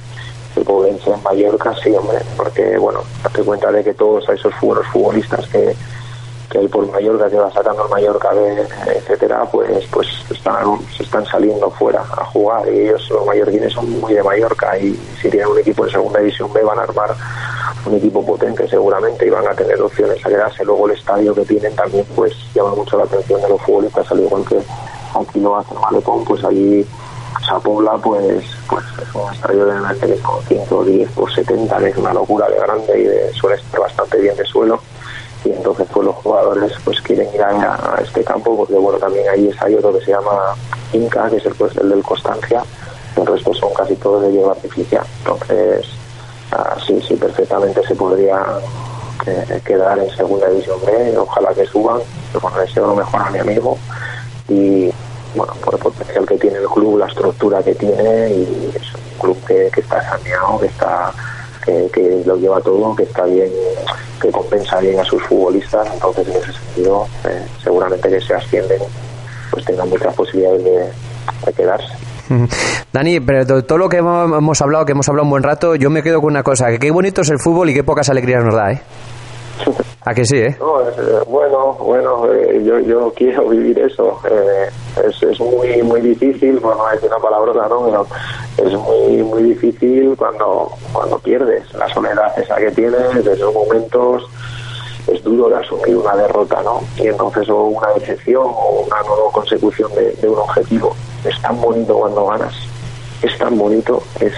El Poblense en Mallorca sí hombre porque bueno date cuenta de que todos esos futbolistas que, que hay por Mallorca que va sacando el Mallorca B etcétera pues pues están se están saliendo fuera a jugar. Y ellos los mallorquines son muy de Mallorca. Y si tienen un equipo en segunda división B van a armar un equipo potente seguramente y van a tener opciones a quedarse. Luego el estadio que tienen también pues llama mucho la atención de los futbolistas al igual que aquí lo hace Malecón, pues allí Sapobla pues pues es un estadio de la que con 5, 10 por 70, que es una locura de grande y de, suele estar bastante bien de suelo y entonces pues los jugadores pues quieren ir a, este campo porque bueno también ahí hay otro que se llama Inca, que es el, pues, el del Constancia. El resto son casi todos de hierba artificial. Entonces, ah, sí, sí, perfectamente se podría eh, quedar en segunda división B, ojalá que suban, bueno, deseo lo mejor a mi amigo. Y bueno, por el potencial que tiene el club, la estructura que tiene y es un club que, que está saneado, que está que, que lo lleva todo, que está bien, que compensa bien a sus futbolistas, entonces en ese sentido eh, seguramente que se ascienden pues tengan muchas posibilidades de, de quedarse. Dani, pero to- todo lo que hemos hablado, que hemos hablado un buen rato, yo me quedo con una cosa, que qué bonito es el fútbol y qué pocas alegrías nos da, ¿eh? ¿A que sí, eh? Eh, bueno, bueno, eh, yo, yo quiero vivir eso. Eh, es, es muy muy difícil, bueno, no es una palabrota, ¿no? Pero es muy muy difícil cuando cuando pierdes la soledad esa que tienes, de esos momentos es duro de asumir una derrota, ¿no? Y entonces o una decepción o una no consecución de, un objetivo. Es tan bonito cuando ganas, es tan bonito, es,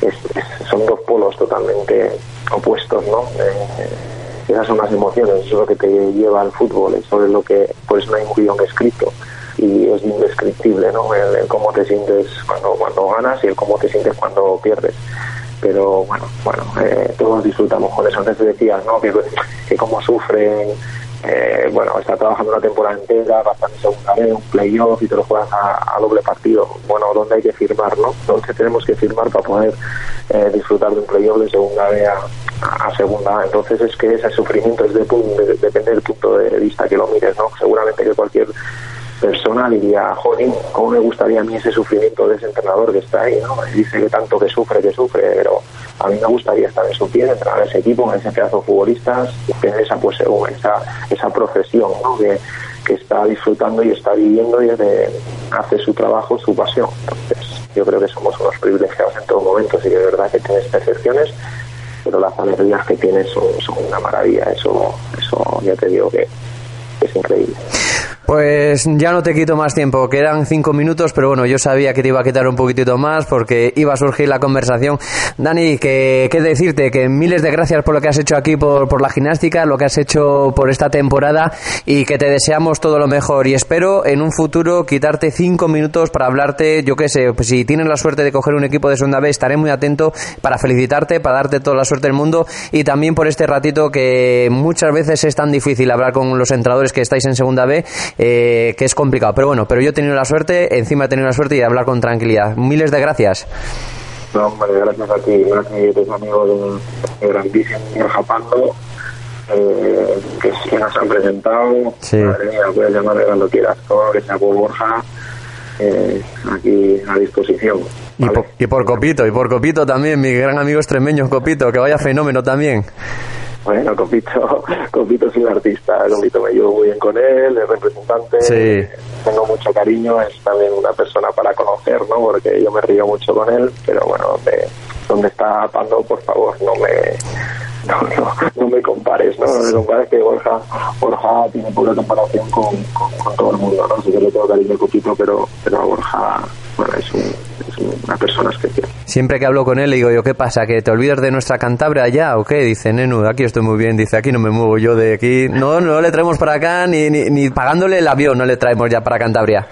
es- son dos polos totalmente opuestos, ¿no? Eh, esas son las emociones, eso es lo que te lleva al fútbol, eso es lo que, pues no hay un guion escrito y es indescriptible, ¿no? El, cómo te sientes cuando, cuando ganas y el cómo te sientes cuando pierdes. Pero bueno, bueno, eh, todos disfrutamos con eso. Antes te decías, ¿no? Que, que cómo sufren, eh, bueno, está trabajando una temporada entera, bastante segunda vez, un playoff y te lo juegas a, doble partido. Bueno, ¿dónde hay que firmar, no? ¿Dónde tenemos que firmar para poder eh, disfrutar de un playoff de segunda vez a, a segunda? Entonces es que ese sufrimiento es de, de- depende del punto de vista que lo mires, ¿no? Seguramente que cualquier persona diría, jolín, ¿cómo me gustaría a mí ese sufrimiento de ese entrenador que está ahí, ¿no? Y dice que tanto que sufre, que sufre, pero a mí me gustaría estar en su piel, entrenar a ese equipo, en ese pedazo de futbolistas, y tener esa, pues, esa, esa profesión, ¿no? Que, que está disfrutando y está viviendo y de- hace su trabajo, su pasión. Entonces, yo creo que somos unos privilegiados en todo momento, sí que es verdad que tienes percepciones, pero las alegrías que tienes son, son una maravilla, eso, eso ya te digo que increíble. Pues ya no te quito más tiempo, quedan cinco minutos, pero bueno, yo sabía que te iba a quitar un poquitito más porque iba a surgir la conversación. Dani, que, que decirte que miles de gracias por lo que has hecho aquí, por, por la gimnástica, lo que has hecho por esta temporada y que te deseamos todo lo mejor. Y espero en un futuro quitarte cinco minutos para hablarte, yo qué sé, pues si tienes la suerte de coger un equipo de segunda B, estaré muy atento para felicitarte, para darte toda la suerte del mundo y también por este ratito que muchas veces es tan difícil hablar con los entrenadores que estáis en segunda B, eh, que es complicado. Pero bueno, pero yo he tenido la suerte, encima he tenido la suerte y de hablar con tranquilidad. Miles de gracias. No, hombre, gracias a ti, gracias a tus amigos de, de grandísimo Borja Pando, eh, que nos han presentado. Sí. Madre mía, puedes llamarme cuando quieras, todo lo que sea por Borja, eh, aquí a disposición. Y, por, y por Copito, y por Copito también, mi gran amigo extremeño Copito, que vaya fenómeno también. Bueno, Copito, Copito es un artista, Copito me llevo muy bien con él, es representante, Sí. tengo mucho cariño, es también una persona para conocer, ¿no? Porque yo me río mucho con él, pero bueno, donde, donde está Pando, por favor, no me no, no, no me compares, ¿no? No me compares que Borja, Borja tiene poca comparación con, con, con todo el mundo, ¿no? Sí que le tengo cariño a Copito, pero, pero a Borja, bueno, es, un, es una persona especial. Siempre que hablo con él le digo yo, ¿qué pasa? ¿Que te olvidas de nuestra Cantabria allá o qué? Dice, Nenu, aquí estoy muy bien. Dice, aquí no me muevo yo de aquí. No, no le traemos para acá, ni, ni, ni pagándole el avión no le traemos ya para Cantabria.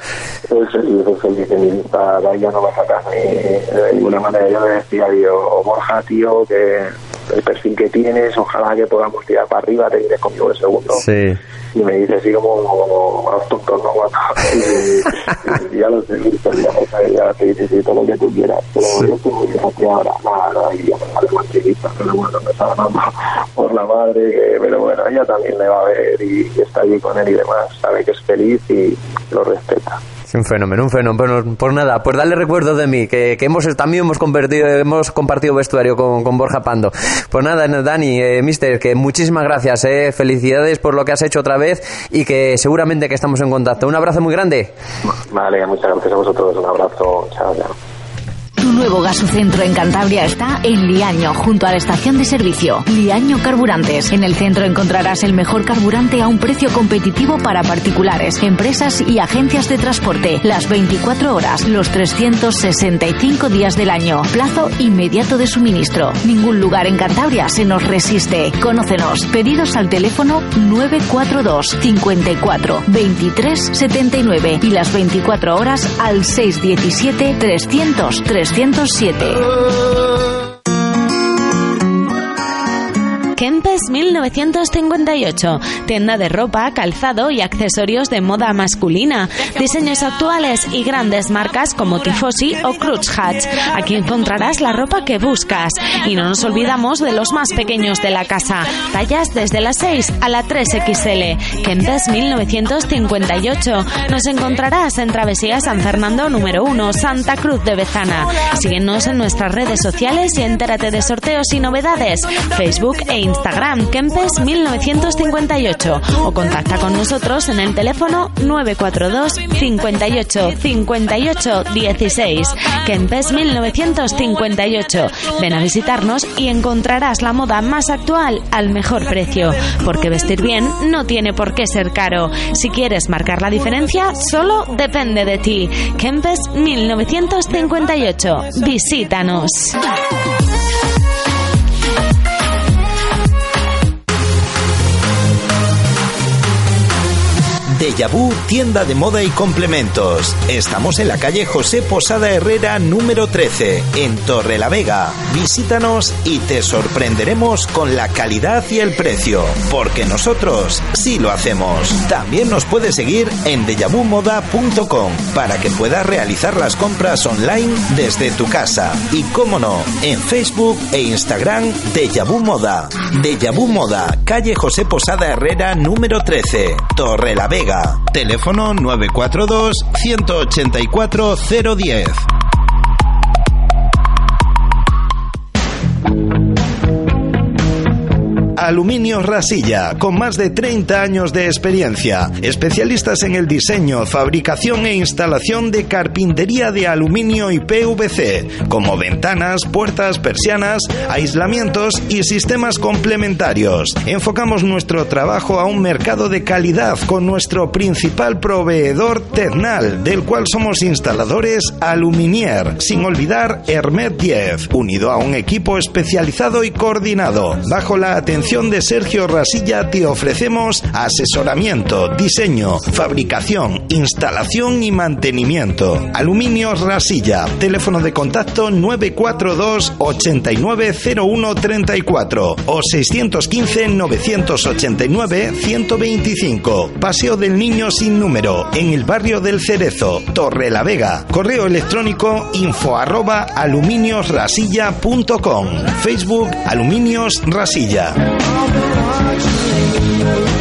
Es feliz, es feliz, en mi lista de ahí ya no va a sacar ni de ninguna manera. Yo le decía, yo, Borja, tío, que el perfil que tienes, ojalá que podamos tirar para arriba, te iré conmigo el segundo. Sí. Y me dice así como, como tontos, ¿no? Y, y ya lo sé, ya, ya te dice, sí, todo lo que tú quieras. Pero yo estoy muy aquí ahora, nada, nada, y ya me sale tranquilita, pero bueno, me está ganando por la madre, que, pero bueno, ella también le va a ver y, y está allí con él y demás, sabe que es feliz y lo respeta. Un fenómeno, un fenómeno. Pues nada, pues darle recuerdos de mí, que, que hemos también hemos convertido, hemos compartido vestuario con, con Borja Pando. Pues nada, Dani, eh, mister, que muchísimas gracias, eh, felicidades por lo que has hecho otra vez y que seguramente que estamos en contacto. Un abrazo muy grande. Vale, muchas gracias a vosotros, un abrazo, chao, chao. Tu nuevo gasocentro en Cantabria está en Liaño, junto a la estación de servicio. Liaño Carburantes. En el centro encontrarás el mejor carburante a un precio competitivo para particulares, empresas y agencias de transporte. Las 24 horas, los 365 días del año. Plazo inmediato de suministro. Ningún lugar en Cantabria se nos resiste. Conócenos. Pedidos al teléfono 942 54 23 79 y las 24 horas al 617 300 307. Kempes 1958, tienda de ropa, calzado y accesorios de moda masculina, diseños actuales y grandes marcas como Tifosi o Cruz Hatch. Aquí encontrarás la ropa que buscas y no nos olvidamos de los más pequeños de la casa, tallas desde la 6 a la 3XL. Kempes 1958. Nos encontrarás en Travesía San Fernando número 1, Santa Cruz de Bezana. Síguenos en nuestras redes sociales y entérate de sorteos y novedades. Facebook e Instagram Kempes 1958 o contacta con nosotros en el teléfono 942 58 58 16. Kempes 1958. Ven a visitarnos y encontrarás la moda más actual al mejor precio, porque vestir bien no tiene por qué ser caro. Si quieres marcar la diferencia, solo depende de ti. Kempes 1958. Visítanos. Deja Vu, tienda de moda y complementos. Estamos en la calle José Posada Herrera número 13, en Torre la Vega. Visítanos y te sorprenderemos con la calidad y el precio, porque nosotros sí lo hacemos. También nos puedes seguir en dejavumoda.com para que puedas realizar las compras online desde tu casa. Y cómo no, en Facebook e Instagram Deja Vu Moda. Deja Moda, calle José Posada Herrera número 13, Torre la Vega. Teléfono 942 184 010. Aluminio Rasilla, con más de 30 años de experiencia, especialistas en el diseño, fabricación e instalación de carpintería de aluminio y PVC, como ventanas, puertas, persianas, aislamientos y sistemas complementarios. Enfocamos nuestro trabajo a un mercado de calidad con nuestro principal proveedor Ternal, del cual somos instaladores Aluminier, sin olvidar Hermet 10, unido a un equipo especializado y coordinado, bajo la atención de Sergio Rasilla te ofrecemos asesoramiento, diseño, fabricación, instalación y mantenimiento. Aluminios Rasilla, teléfono de contacto 942 890134 o 615 989 125. Paseo del Niño sin número, en el barrio del Cerezo, Torre la Vega. Correo electrónico info arroba aluminiosrasilla.com. Facebook Aluminios Rasilla. all that watching you.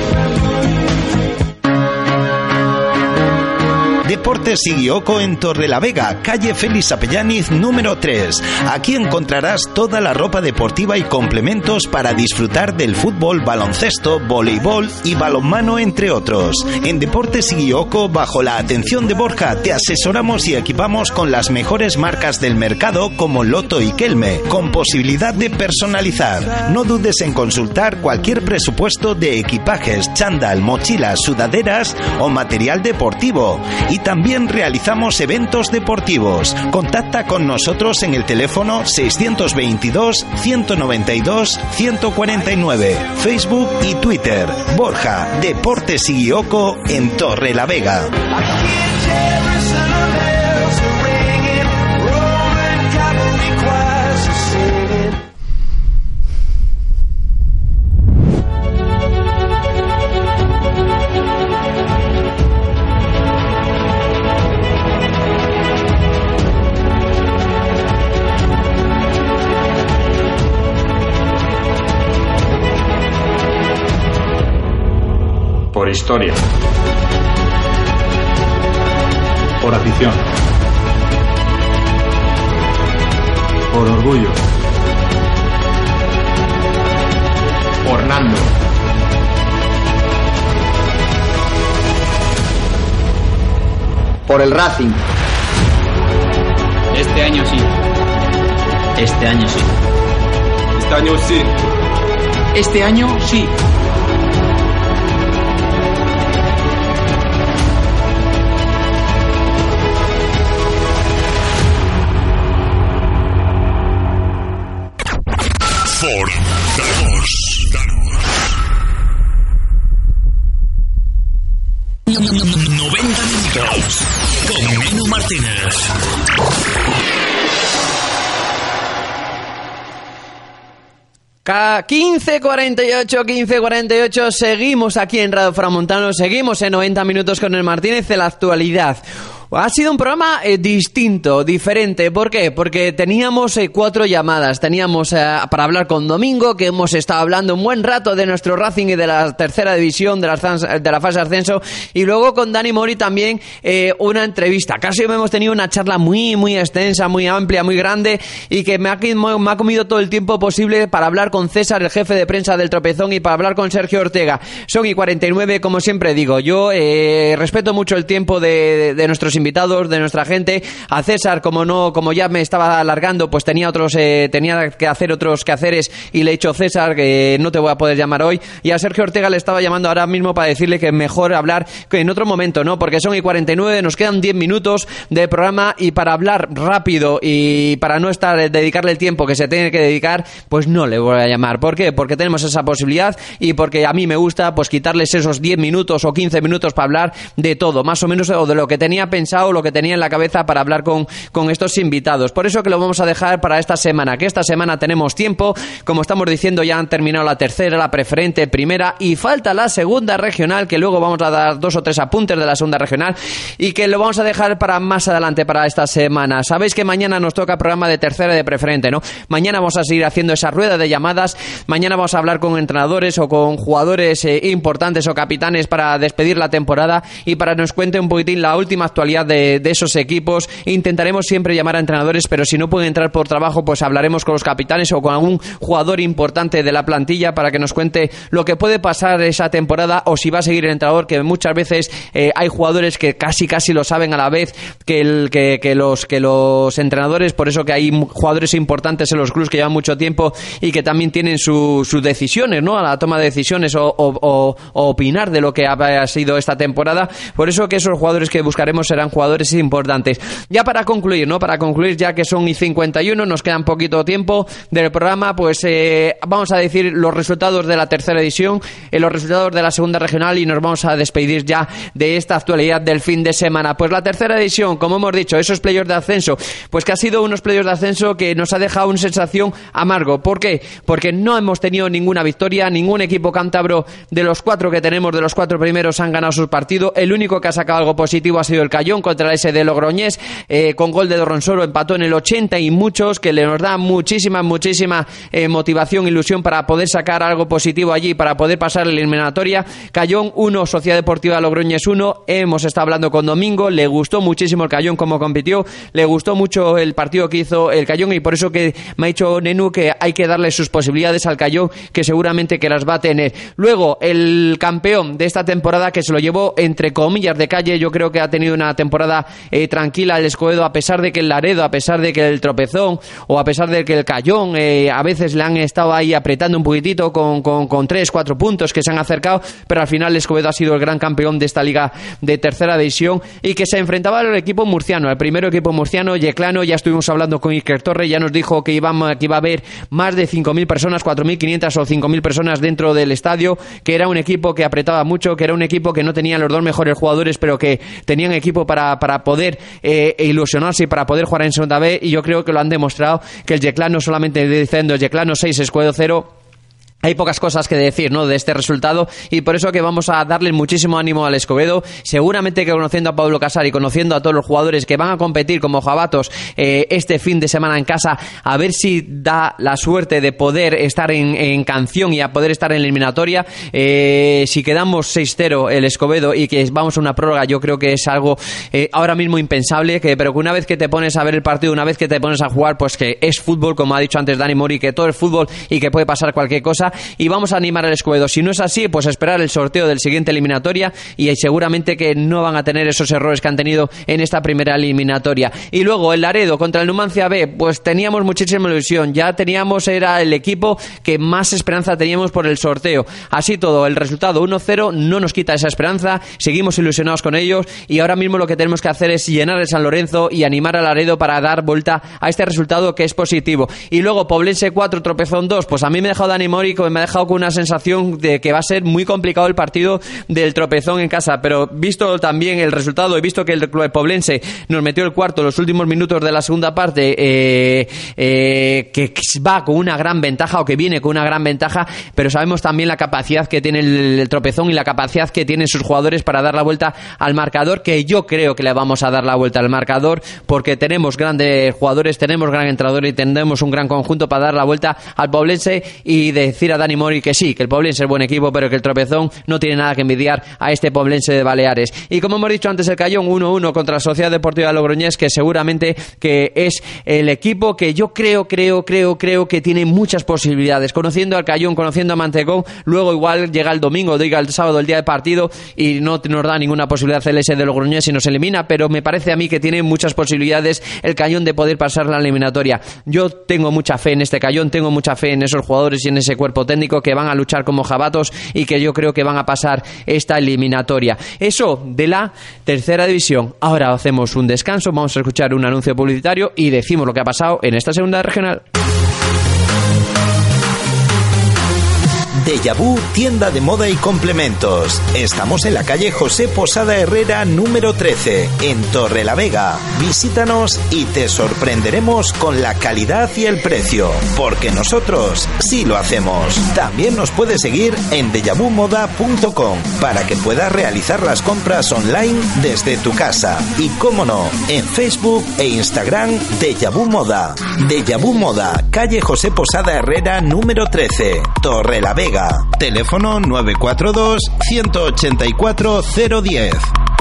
Deportes Sigioco en Torrelavega, calle Félix Apellaniz número 3. Aquí encontrarás toda la ropa deportiva y complementos para disfrutar del fútbol, baloncesto, voleibol y balonmano entre otros. En Deportes Sigioco, bajo la atención de Borja, te asesoramos y equipamos con las mejores marcas del mercado como Loto y Kelme, con posibilidad de personalizar. No dudes en consultar cualquier presupuesto de equipajes, chándal, mochilas, sudaderas o material deportivo. También realizamos eventos deportivos. Contacta con nosotros en el teléfono 622 192 149, Facebook y Twitter. Borja, Deportes y Guioco en Torre la Vega. Por historia. Por afición. Por orgullo. Por Nando. Por el Racing. Este año sí. Este año sí. Este año sí. Este año sí. 15.48, 15.48, seguimos aquí en Radio Framontano, seguimos en 90 minutos con el Martínez de la actualidad. Ha sido un programa eh, distinto, diferente. ¿Por qué? Porque teníamos eh, cuatro llamadas. Teníamos eh, para hablar con Domingo, que hemos estado hablando un buen rato de nuestro Racing y de la tercera división, de la, de la fase de ascenso. Y luego con Dani Mori también eh, una entrevista. Casi hemos tenido una charla muy, muy extensa, muy amplia, muy grande y que me ha, qui- me ha comido todo el tiempo posible para hablar con César, el jefe de prensa del Tropezón, y para hablar con Sergio Ortega. Son y 49, como siempre digo. Yo eh, respeto mucho el tiempo de, de- de nuestros invitados, de nuestra gente. A César, como no, como ya me estaba alargando, pues tenía otros, eh, tenía que hacer otros quehaceres y le he dicho César que no te voy a poder llamar hoy. Y a Sergio Ortega le estaba llamando ahora mismo para decirle que mejor hablar que en otro momento, ¿no? Porque son y 49, nos quedan 10 minutos de programa y para hablar rápido y para no estar eh, dedicarle el tiempo que se tiene que dedicar, pues no le voy a llamar. ¿Por qué? Porque tenemos esa posibilidad y porque a mí me gusta pues quitarles esos 10 minutos o 15 minutos para hablar de todo, más o menos o de lo que tenía pensado, lo que tenía en la cabeza para hablar con, con estos invitados. Por eso que lo vamos a dejar para esta semana, que esta semana tenemos tiempo, como estamos diciendo ya han terminado la tercera, la preferente, primera y falta la segunda regional, que luego vamos a dar dos o tres apuntes de la segunda regional y que lo vamos a dejar para más adelante para esta semana. Sabéis que mañana nos toca programa de tercera y de preferente, ¿no? Mañana vamos a seguir haciendo esa rueda de llamadas, mañana vamos a hablar con entrenadores o con jugadores eh, importantes o capitanes para despedir la temporada y para nos cuente un poquitín la última actualidad de, esos equipos. Intentaremos siempre llamar a entrenadores, pero si no pueden entrar por trabajo, pues hablaremos con los capitanes o con algún jugador importante de la plantilla para que nos cuente lo que puede pasar esa temporada o si va a seguir el entrenador, que muchas veces eh, hay jugadores que casi casi lo saben a la vez que, el, que, que los, que los entrenadores, por eso que hay jugadores importantes en los clubes que llevan mucho tiempo y que también tienen su- sus decisiones, ¿no? A la toma de decisiones o, o- opinar de lo que ha sido esta temporada. Por eso que esos jugadores que buscaremos serán jugadores importantes. Ya para concluir, ¿no? Para concluir, ya que son y 51, nos queda un poquito tiempo del programa, pues eh, vamos a decir los resultados de la tercera edición, eh, los resultados de la segunda regional y nos vamos a despedir ya de esta actualidad del fin de semana. Pues la tercera edición, como hemos dicho, esos players de ascenso, pues que ha sido unos players de ascenso que nos ha dejado una sensación amargo. ¿Por qué? Porque no hemos tenido ninguna victoria, ningún equipo cántabro de los cuatro que tenemos, de los cuatro primeros, han ganado sus partidos. El único que ha sacado algo positivo ha sido el Cayón contra ese de Logroñés, eh, con gol de Dorronsoro, empató en el 80 y muchos, que le nos da muchísima, muchísima eh, motivación, ilusión para poder sacar algo positivo allí, para poder pasar la eliminatoria. Cayón 1, Sociedad Deportiva Logroñés 1. Hemos estado hablando con Domingo, le gustó muchísimo el Cayón como compitió, le gustó mucho el partido que hizo el Cayón y por eso que me ha dicho Nenu que hay que darle sus posibilidades al Cayón, que seguramente que las va a tener. Luego, el campeón de esta temporada que se lo llevó entre comillas de calle, yo creo que ha tenido una temporada eh, tranquila el Escobedo, a pesar de que el Laredo, a pesar de que el Tropezón o a pesar de que el Cayón eh, a veces le han estado ahí apretando un poquitito con, con, con tres, cuatro puntos que se han acercado, pero al final el Escobedo ha sido el gran campeón de esta liga de tercera división y que se enfrentaba al equipo murciano, el primero equipo murciano, Yeclano, ya estuvimos hablando con Iker Torre, ya nos dijo que iba, que iba a haber más de 5.000 personas, 4.500 o 5.000 personas dentro del estadio, que era un equipo que apretaba mucho, que era un equipo que no tenía los dos mejores jugadores, pero que tenían equipo para, para poder eh, ilusionarse y para poder jugar en segunda B, y yo creo que lo han demostrado, que el Yeclano solamente diciendo el Yeclano 6, Escuedo 0, hay pocas cosas que decir ¿no? de este resultado y por eso que vamos a darle muchísimo ánimo al Escobedo. Seguramente que conociendo a Pablo Casar y conociendo a todos los jugadores que van a competir como jabatos eh, este fin de semana en casa, a ver si da la suerte de poder estar en, canción y a poder estar en eliminatoria. Eh, si quedamos 6-0 el Escobedo y que vamos a una prórroga, yo creo que es algo eh, ahora mismo impensable, que, pero que una vez que te pones a ver el partido, una vez que te pones a jugar, pues que es fútbol, como ha dicho antes Dani Mori, que todo es fútbol y que puede pasar cualquier cosa y vamos a animar al Escuedo. Si no es así, pues esperar el sorteo del siguiente eliminatoria y seguramente que no van a tener esos errores que han tenido en esta primera eliminatoria. Y luego el Laredo contra el Numancia B, pues teníamos muchísima ilusión, ya teníamos, era el equipo que más esperanza teníamos por el sorteo. Así todo, el resultado 1-0 no nos quita esa esperanza, seguimos ilusionados con ellos y ahora mismo lo que tenemos que hacer es llenar el San Lorenzo y animar al Laredo para dar vuelta a este resultado que es positivo. Y luego Poblense 4, Tropezón 2, pues a mí me ha dejado Dani Mori, me ha dejado con una sensación de que va a ser muy complicado el partido del Tropezón en casa, pero visto también el resultado, he visto que el Club Poblense nos metió el cuarto en los últimos minutos de la segunda parte, eh, eh, que va con una gran ventaja o que viene con una gran ventaja, pero sabemos también la capacidad que tiene el, Tropezón y la capacidad que tienen sus jugadores para dar la vuelta al marcador, que yo creo que le vamos a dar la vuelta al marcador, porque tenemos grandes jugadores, tenemos gran entrenador y tenemos un gran conjunto para dar la vuelta al Poblense y decir a Dani Mori que sí, que el Poblense es buen equipo, pero que el Tropezón no tiene nada que envidiar a este Poblense de Baleares. Y como hemos dicho antes, el Cayón 1-1 contra la Sociedad Deportiva Logroñés, que seguramente que es el equipo que yo creo, creo, creo, creo que tiene muchas posibilidades. Conociendo al Cayón, conociendo a Mantecón, luego igual llega el domingo, diga el sábado, el día de partido, y no nos da ninguna posibilidad el ese de Logroñés y nos elimina, pero me parece a mí que tiene muchas posibilidades el Cayón de poder pasar la eliminatoria. Yo tengo mucha fe en este Cayón, tengo mucha fe en esos jugadores y en ese cuerpo técnico que van a luchar como jabatos y que yo creo que van a pasar esta eliminatoria. Eso de la tercera división. Ahora hacemos un descanso, vamos a escuchar un anuncio publicitario y decimos lo que ha pasado en esta segunda regional. Deja Vu, tienda de moda y complementos. Estamos en la calle José Posada Herrera número 13, en Torre la Vega. Visítanos y te sorprenderemos con la calidad y el precio, porque nosotros sí lo hacemos. También nos puedes seguir en dejavumoda.com para que puedas realizar las compras online desde tu casa. Y cómo no, en Facebook e Instagram Deja Vu Moda. Deja Vu Moda, calle José Posada Herrera número 13, Torre la Vega. Teléfono 942 184 010.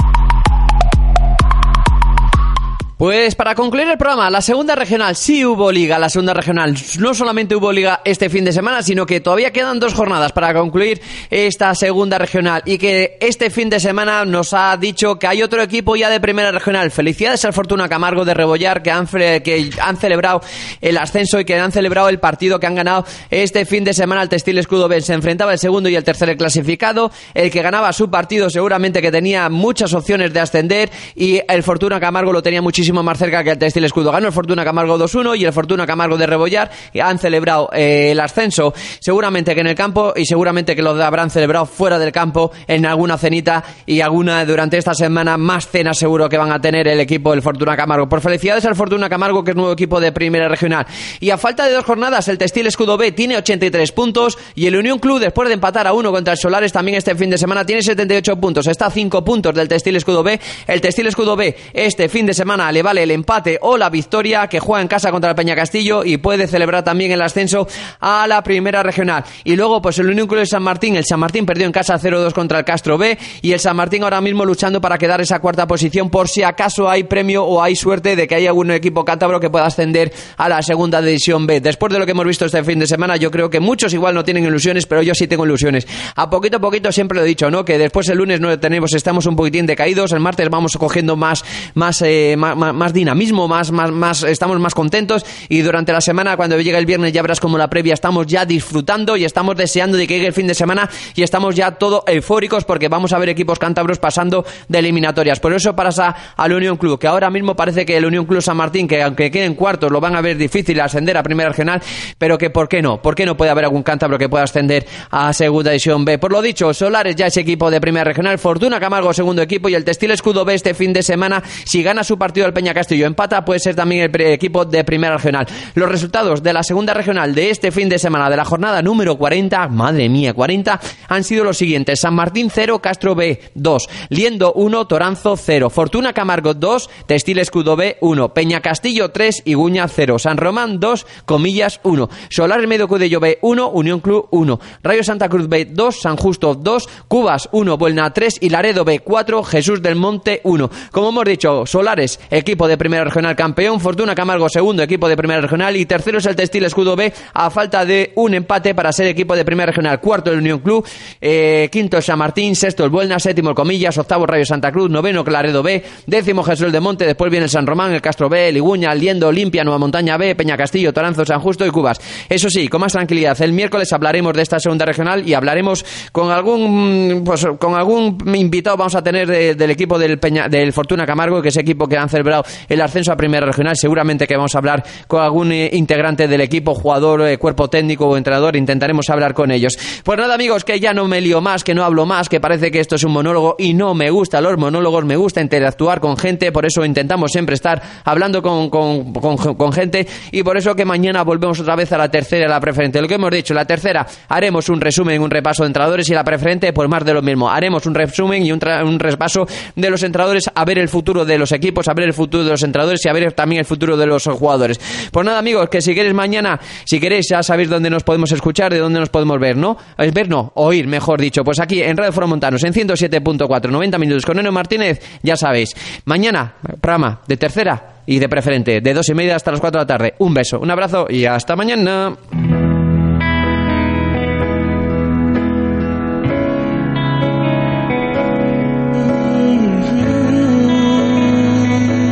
Pues para concluir el programa, la segunda regional, sí hubo liga, la segunda regional. No solamente hubo liga este fin de semana, sino que todavía quedan dos jornadas para concluir esta segunda regional. Y que este fin de semana nos ha dicho que hay otro equipo ya de primera regional. Felicidades al Fortuna Camargo de Rebollar que han, que han celebrado el ascenso y que han celebrado el partido que han ganado este fin de semana al Textil Escudo B. Se enfrentaba el segundo y el tercer clasificado. El que ganaba su partido seguramente que tenía muchas opciones de ascender y el Fortuna Camargo lo tenía muchísimo más cerca que el Textil Escudo. Ganó el Fortuna Camargo 2-1 y el Fortuna Camargo de Rebollar han celebrado eh, el ascenso. Seguramente que en el campo y seguramente que lo habrán celebrado fuera del campo en alguna cenita y alguna durante esta semana más cenas seguro que van a tener el equipo del Fortuna Camargo. Por felicidades al Fortuna Camargo que es nuevo equipo de primera regional. Y a falta de dos jornadas el Textil Escudo B tiene 83 puntos y el Unión Club después de empatar a uno contra el Solares también este fin de semana tiene 78 puntos. Está a 5 puntos del Textil Escudo B. El Textil Escudo B este fin de semana le vale el empate o la victoria que juega en casa contra el Peña Castillo y puede celebrar también el ascenso a la primera regional. Y luego, pues el Club de San Martín, el San Martín perdió en casa 0-2 contra el Castro B y el San Martín ahora mismo luchando para quedar esa cuarta posición por si acaso hay premio o hay suerte de que haya algún equipo cántabro que pueda ascender a la segunda división B. Después de lo que hemos visto este fin de semana, yo creo que muchos igual no tienen ilusiones, pero yo sí tengo ilusiones. A poquito a poquito siempre lo he dicho, ¿no? Que después el lunes no tenemos, estamos un poquitín decaídos, el martes vamos cogiendo más, más, eh, más, más dinamismo, más, más, más, estamos más contentos y durante la semana, cuando llega el viernes, ya verás como la previa, estamos ya disfrutando y estamos deseando de que llegue el fin de semana y estamos ya todo eufóricos porque vamos a ver equipos cántabros pasando de eliminatorias. Por eso pasa al Unión Club, que ahora mismo parece que el Unión Club San Martín, que aunque queden cuartos, lo van a ver difícil ascender a primera regional, pero que ¿por qué no? ¿Por qué no puede haber algún cántabro que pueda ascender a segunda división B? Por lo dicho, Solares ya es equipo de primera regional, Fortuna Camargo segundo equipo y el Textil Escudo B este fin de semana, si gana su partido al Peña Castillo, empata, puede ser también el equipo de primera regional. Los resultados de la segunda regional de este fin de semana, de la jornada número 40, madre mía, 40, han sido los siguientes. San Martín 0, Castro B 2, Liendo 1, Toranzo 0, Fortuna Camargo 2, Textil Escudo B 1, Peña Castillo 3, Iguña 0, San Román 2, Comillas 1, Solar Medio Cudello B 1, Unión Club 1, Rayo Santa Cruz B 2, San Justo 2, Cubas 1, Buelna 3 y Laredo B 4, Jesús del Monte 1. Como hemos dicho, Solares, equipo de primera regional campeón, Fortuna Camargo segundo equipo de primera regional y tercero es el Textil Escudo B a falta de un empate para ser equipo de primera regional, cuarto el Unión Club, eh, quinto el San Martín, sexto el Buelna, séptimo el Comillas, octavo Rayo Santa Cruz, noveno Claredo B, décimo Jesús de Monte, después viene el San Román, el Castro B, el Iguña, el Liendo, Limpia, Nueva Montaña B, Peña Castillo, Toranzo, San Justo y Cubas. Eso sí, con más tranquilidad, el miércoles hablaremos de esta segunda regional y hablaremos con algún pues, con algún invitado vamos a tener de- del equipo del Peña, del Fortuna Camargo, que es equipo que han celebrado el ascenso a primera regional. Seguramente que vamos a hablar con algún eh, integrante del equipo, jugador, eh, cuerpo técnico o entrenador. Intentaremos hablar con ellos. Pues nada, amigos, que ya no me lío más, que no hablo más, que parece que esto es un monólogo y no me gusta los monólogos, me gusta interactuar con gente, por eso intentamos siempre estar hablando con, con- con- con gente y por eso que mañana volvemos otra vez a la tercera, la preferente. Lo que hemos dicho, la tercera haremos un resumen, un repaso de entrenadores y la preferente, pues más de lo mismo. Haremos un resumen y un, un repaso de los entrenadores, a ver el futuro de los equipos, a ver el futuro de los entrenadores y a ver también el futuro de los jugadores. Pues nada, amigos, que si queréis mañana, si queréis, ya sabéis dónde nos podemos escuchar, de dónde nos podemos ver, ¿no? Es ver, no, oír, mejor dicho. Pues aquí en Radio Foro Montanos, en 107.4, 90 minutos con Eno Martínez, ya sabéis. Mañana, programa de tercera y de preferente, de dos y media hasta las cuatro de la tarde. Un beso, un abrazo y hasta mañana.